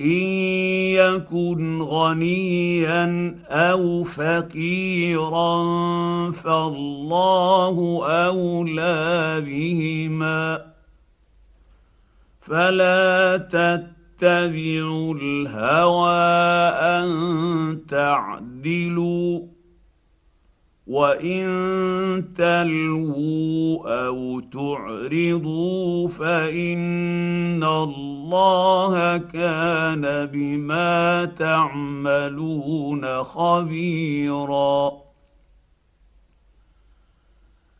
إن يكن غنيا أو فقيرا فالله أولى بهما. فلا تتبعوا الهوى أن تعدلوا. وان تلووا أو تعرضوا فان الله كان بما تعملون خبيرا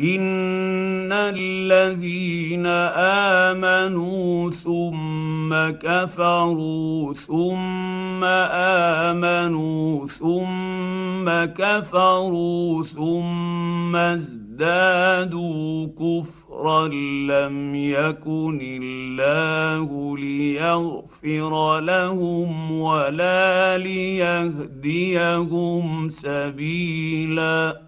ان الذين امنوا ثم كفروا ثم امنوا ثم كفروا ثم ازدادوا كفرا لم يكن الله ليغفر لهم ولا ليهديهم سبيلا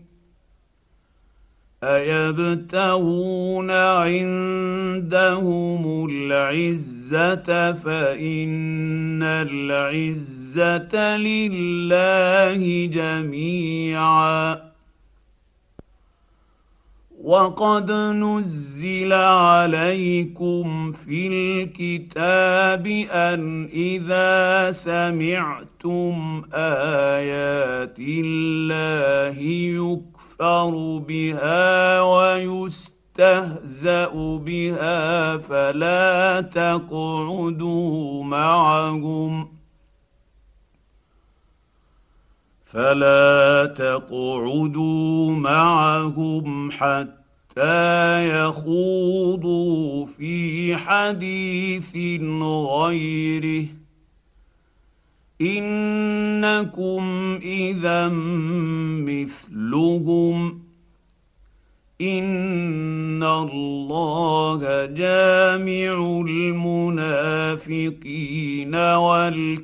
أيبتغون عندهم العزة فإن العزة لله جميعا. وقد نزل عليكم في الكتاب أن إذا سمعتم آيات الله يكفر يكفر بها ويستهزا بها فلا تقعدوا معهم فلا تقعدوا معهم حتى يخوضوا في حديث غيره إنكم إذا مثلهم. إن الله جامع المنافقين والكافرين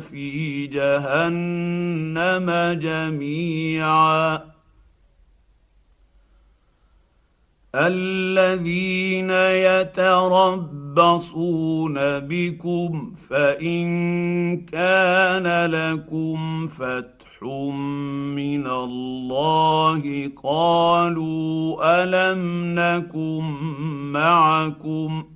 في جهنم جميعا. الذين يتربصون بكم فإن كان لكم فتح من الله قالوا ألم نكن معكم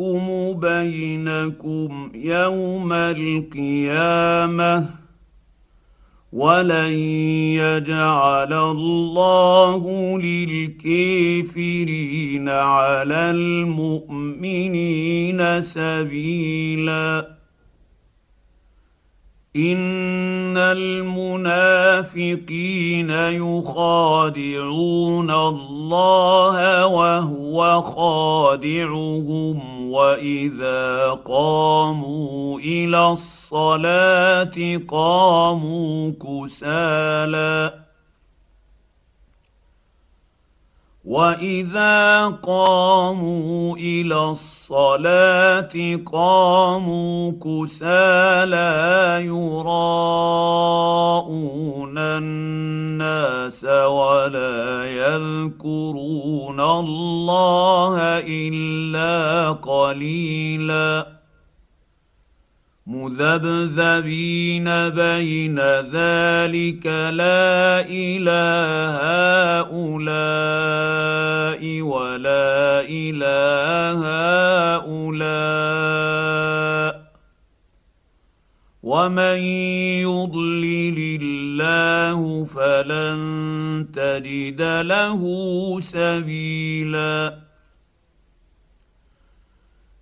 يحكم بينكم يوم القيامة ولن يجعل الله للكافرين على المؤمنين سبيلا. إن المنافقين يخادعون الله وهو خادعهم. واذا قاموا إلى الصلاه قاموا كسالى واذا قاموا إلى الصلاه قاموا كسى لا يراءون الناس ولا يذكرون الله الا قليلا مذبذبين بين ذلك لا إله هؤلاء ولا إله هؤلاء. ومن يضلل الله فلن تجد له سبيلا.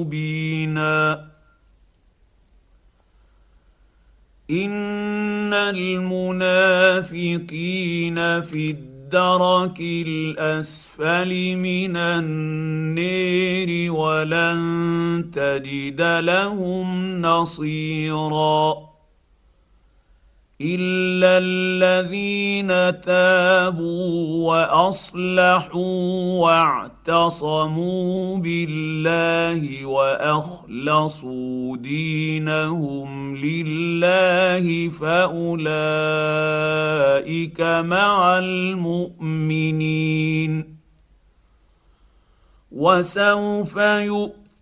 مبينا. إن المنافقين في الدرك الأسفل من النير ولن تجد لهم نصيرا. الا الذين تابوا واصلحوا واعتصموا بالله واخلصوا دينهم لله فاولئك مع المؤمنين وسوف يؤمنون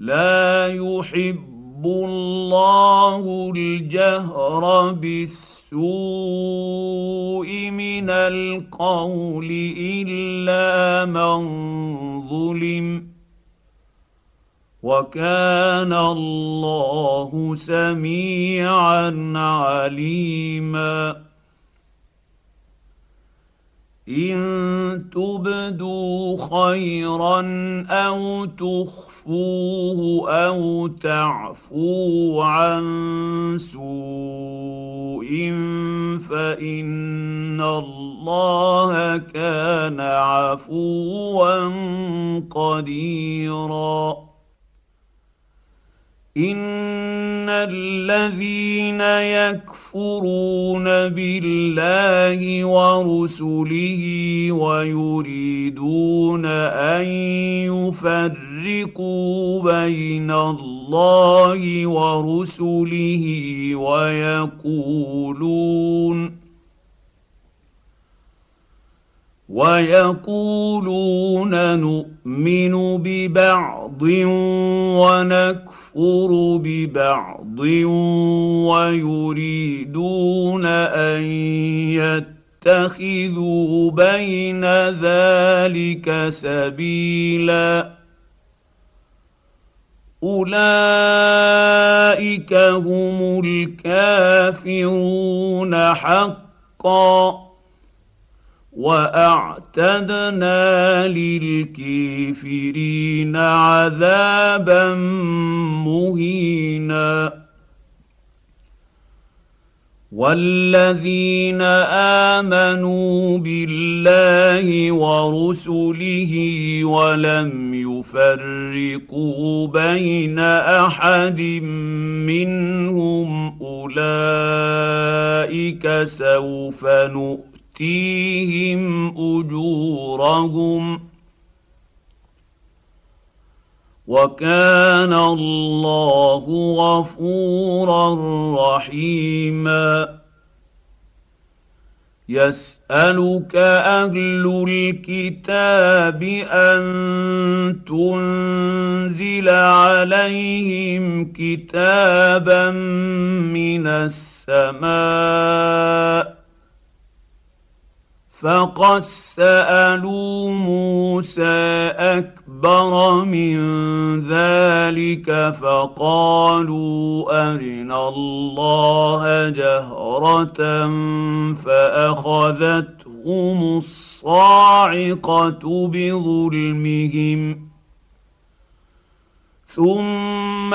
لا يحب الله الجهر بالسوء من القول إلا من ظلم وكان الله سميعا عليما. إن تبدوا خيرا أو تخفوه أو تعفوا عن سوء فان الله كان عفوا قديرا ان الذين يكفرون بالله ورسله ويريدون ان يفرقوا بين الله ورسله ويقولون ويقولون نؤمن ببعض ونكفر ببعض ويريدون أن يتخذوا بين ذلك سبيلا. أولئك هم الكافرون حقا. وأعتدنا للكافرين عذابا مهينا. والذين آمنوا بالله ورسله ولم يفرقوا بين أحد منهم أولئك سوف نؤمن. يؤتيهم أجورهم وكان الله غفورا رحيما يسألك أهل الكتاب أن تنزل عليهم كتابا من السماء فقد سالوا موسى اكبر من ذلك فقالوا ارنا الله جهره فاخذتهم الصاعقه بظلمهم ثم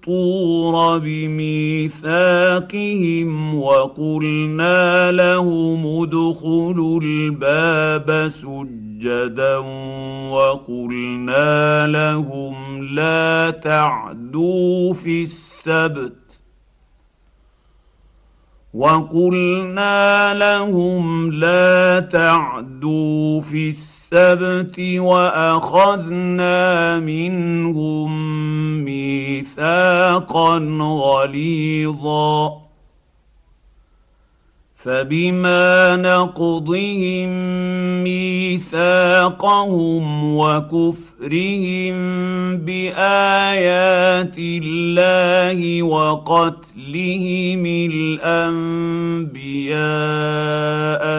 الطور بميثاقهم وقلنا لهم ادخلوا الباب سجدا وقلنا لهم لا تعدوا في السبت وقلنا لهم لا تعدوا في السبت وأخذنا منهم ميثاقا غليظا. فبما نقضهم ميثاقهم وكفرهم بآيات الله وقتلهم الأنبياء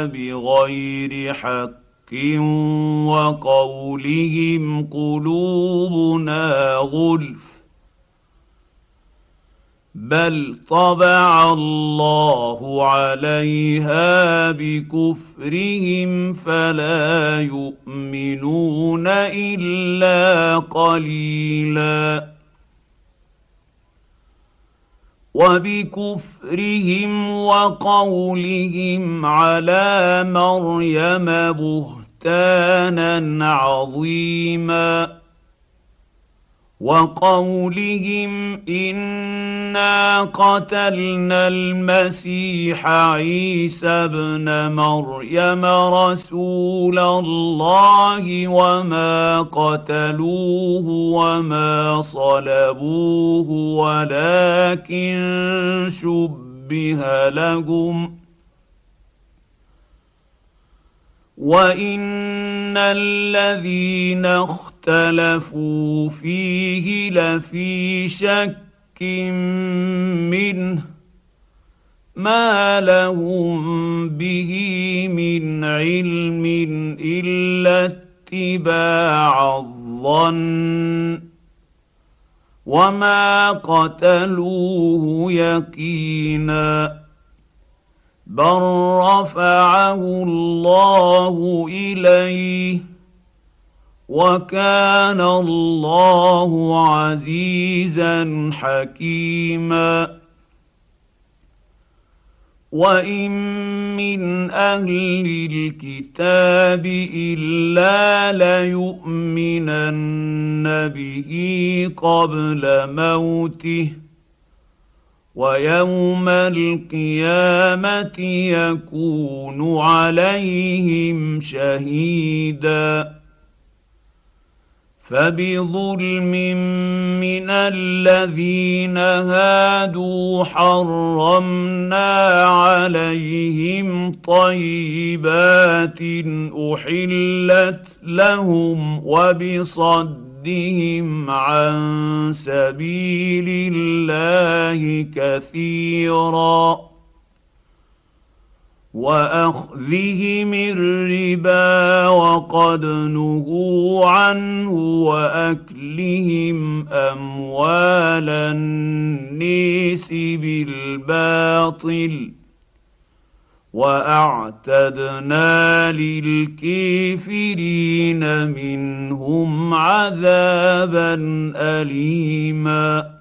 بغير حق وقولهم قلوبنا غلف. بل طبع الله عليها بكفرهم فلا يؤمنون إلا قليلا. وبكفرهم وقولهم على مريم بهتانا. عظيما وقولهم إنا قتلنا المسيح عيسى ابن مريم رسول الله وما قتلوه وما صلبوه ولكن شبه لهم وان الذين اختلفوا فيه لفي شك منه ما لهم به من علم الا اتباع الظن وما قتلوه يقينا بل رفعه الله اليه وكان الله عزيزا حكيما وان من أهل الكتاب الا ليؤمنن به قبل موته ويوم القيامة يكون عليهم شهيدا. فبظلم من الذين هادوا حرمنا عليهم طيبات أحلت لهم وبصد صدهم عن سبيل الله كثيرا واخذهم الربا وقد نهوا عنه واكلهم اموال النيس بالباطل وأعتدنا للكافرين منهم عذابا اليما.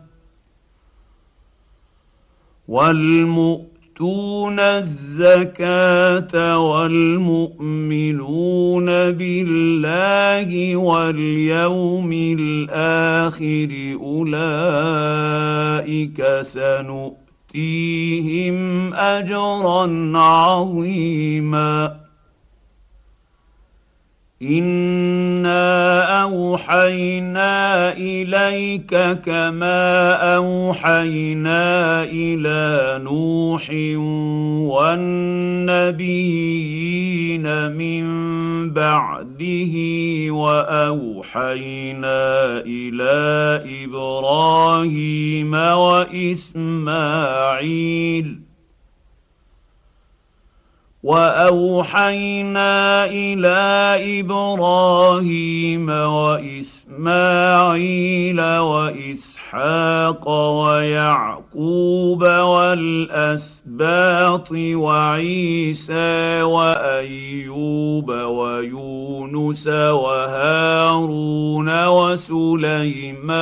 والمؤتون الزكاة والمؤمنون بالله واليوم الآخر أولئك سنؤتيهم أجرا عظيما. انا اوحينا اليك كما اوحينا إلى نوح والنبيين من بعده واوحينا إلى إبراهيم واسماعيل وأوحينا إلى إبراهيم وإسماعيل وإسحاق ويعقوب والأسباط وعيسى وأيوب ويونس وهارون وسليمان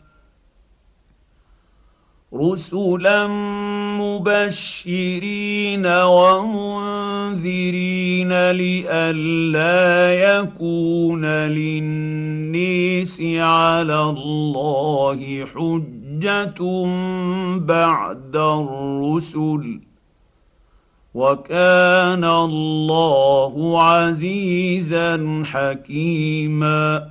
رسلا مبشرين ومنذرين لئلا يكون للنيس على الله حجة بعد الرسل. وكان الله عزيزا حكيما.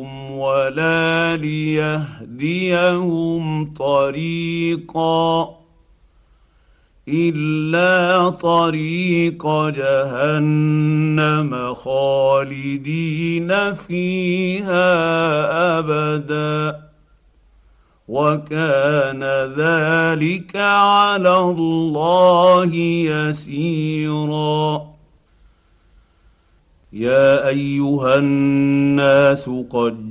ولا ليهديهم طريقا إلا طريق جهنم خالدين فيها أبدا. وكان ذلك على الله يسيرا. يا أيها الناس قد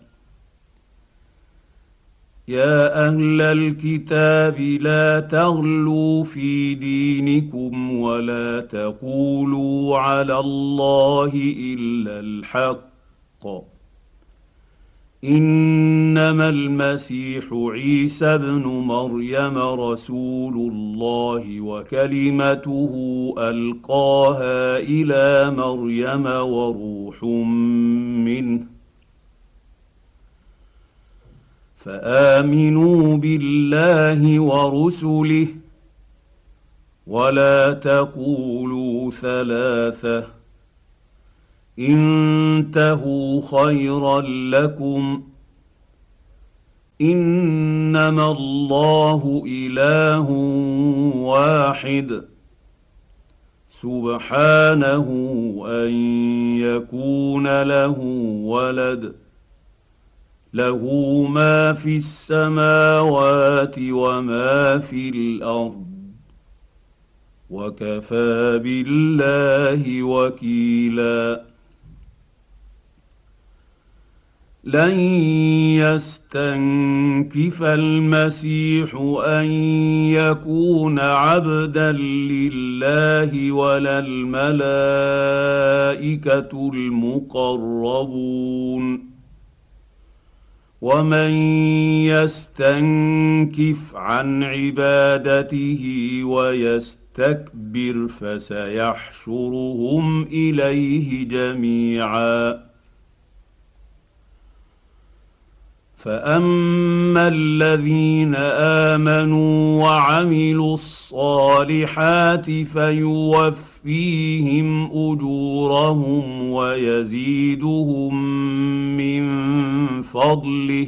يا أهل الكتاب لا تغلوا في دينكم ولا تقولوا على الله الا الحق انما المسيح عيسى ابن مريم رسول الله وكلمته القاها إلى مريم وروح منه فآمنوا بالله ورسله ولا تقولوا ثلاثة انتهوا خيرا لكم إنما الله إله واحد سبحانه أن يكون له ولد له ما في السماوات وما في الأرض. وكفى بالله وكيلا. لن يستنكف المسيح أن يكون عبدا لله ولا الملائكة المقربون. ومن يستنكف عن عبادته ويستكبر فسيحشرهم إليه جميعا. فأما الذين آمنوا وعملوا الصالحات فيوفيهم اجورهم ويزيدهم من فضله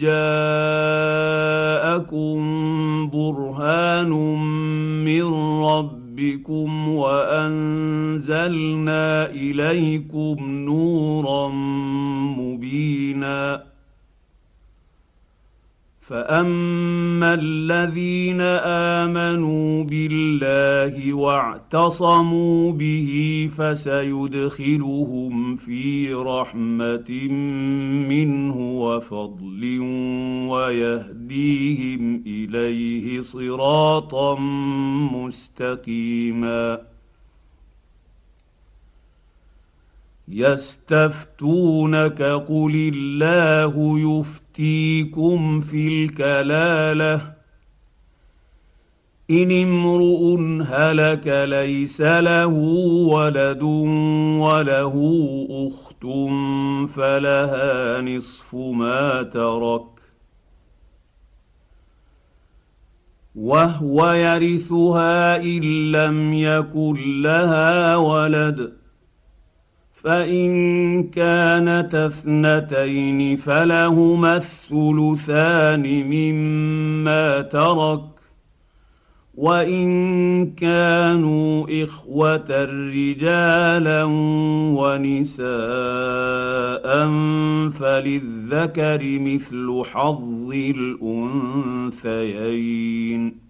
جاءكم برهان من ربكم وأنزلنا إليكم نورا مبينا فاما الذين امنوا بالله واعتصموا به فسيدخلهم في رحمه منه وفضل ويهديهم اليه صراطا مستقيما يستفتونك قل الله يفتيكم في الكلاله ان امرؤ هلك ليس له ولد وله اخت فلها نصف ما ترك وهو يرثها ان لم يكن لها ولد فان كانت اثنتين فلهما الثلثان مما ترك وان كانوا اخوه رجالا ونساء فللذكر مثل حظ الانثيين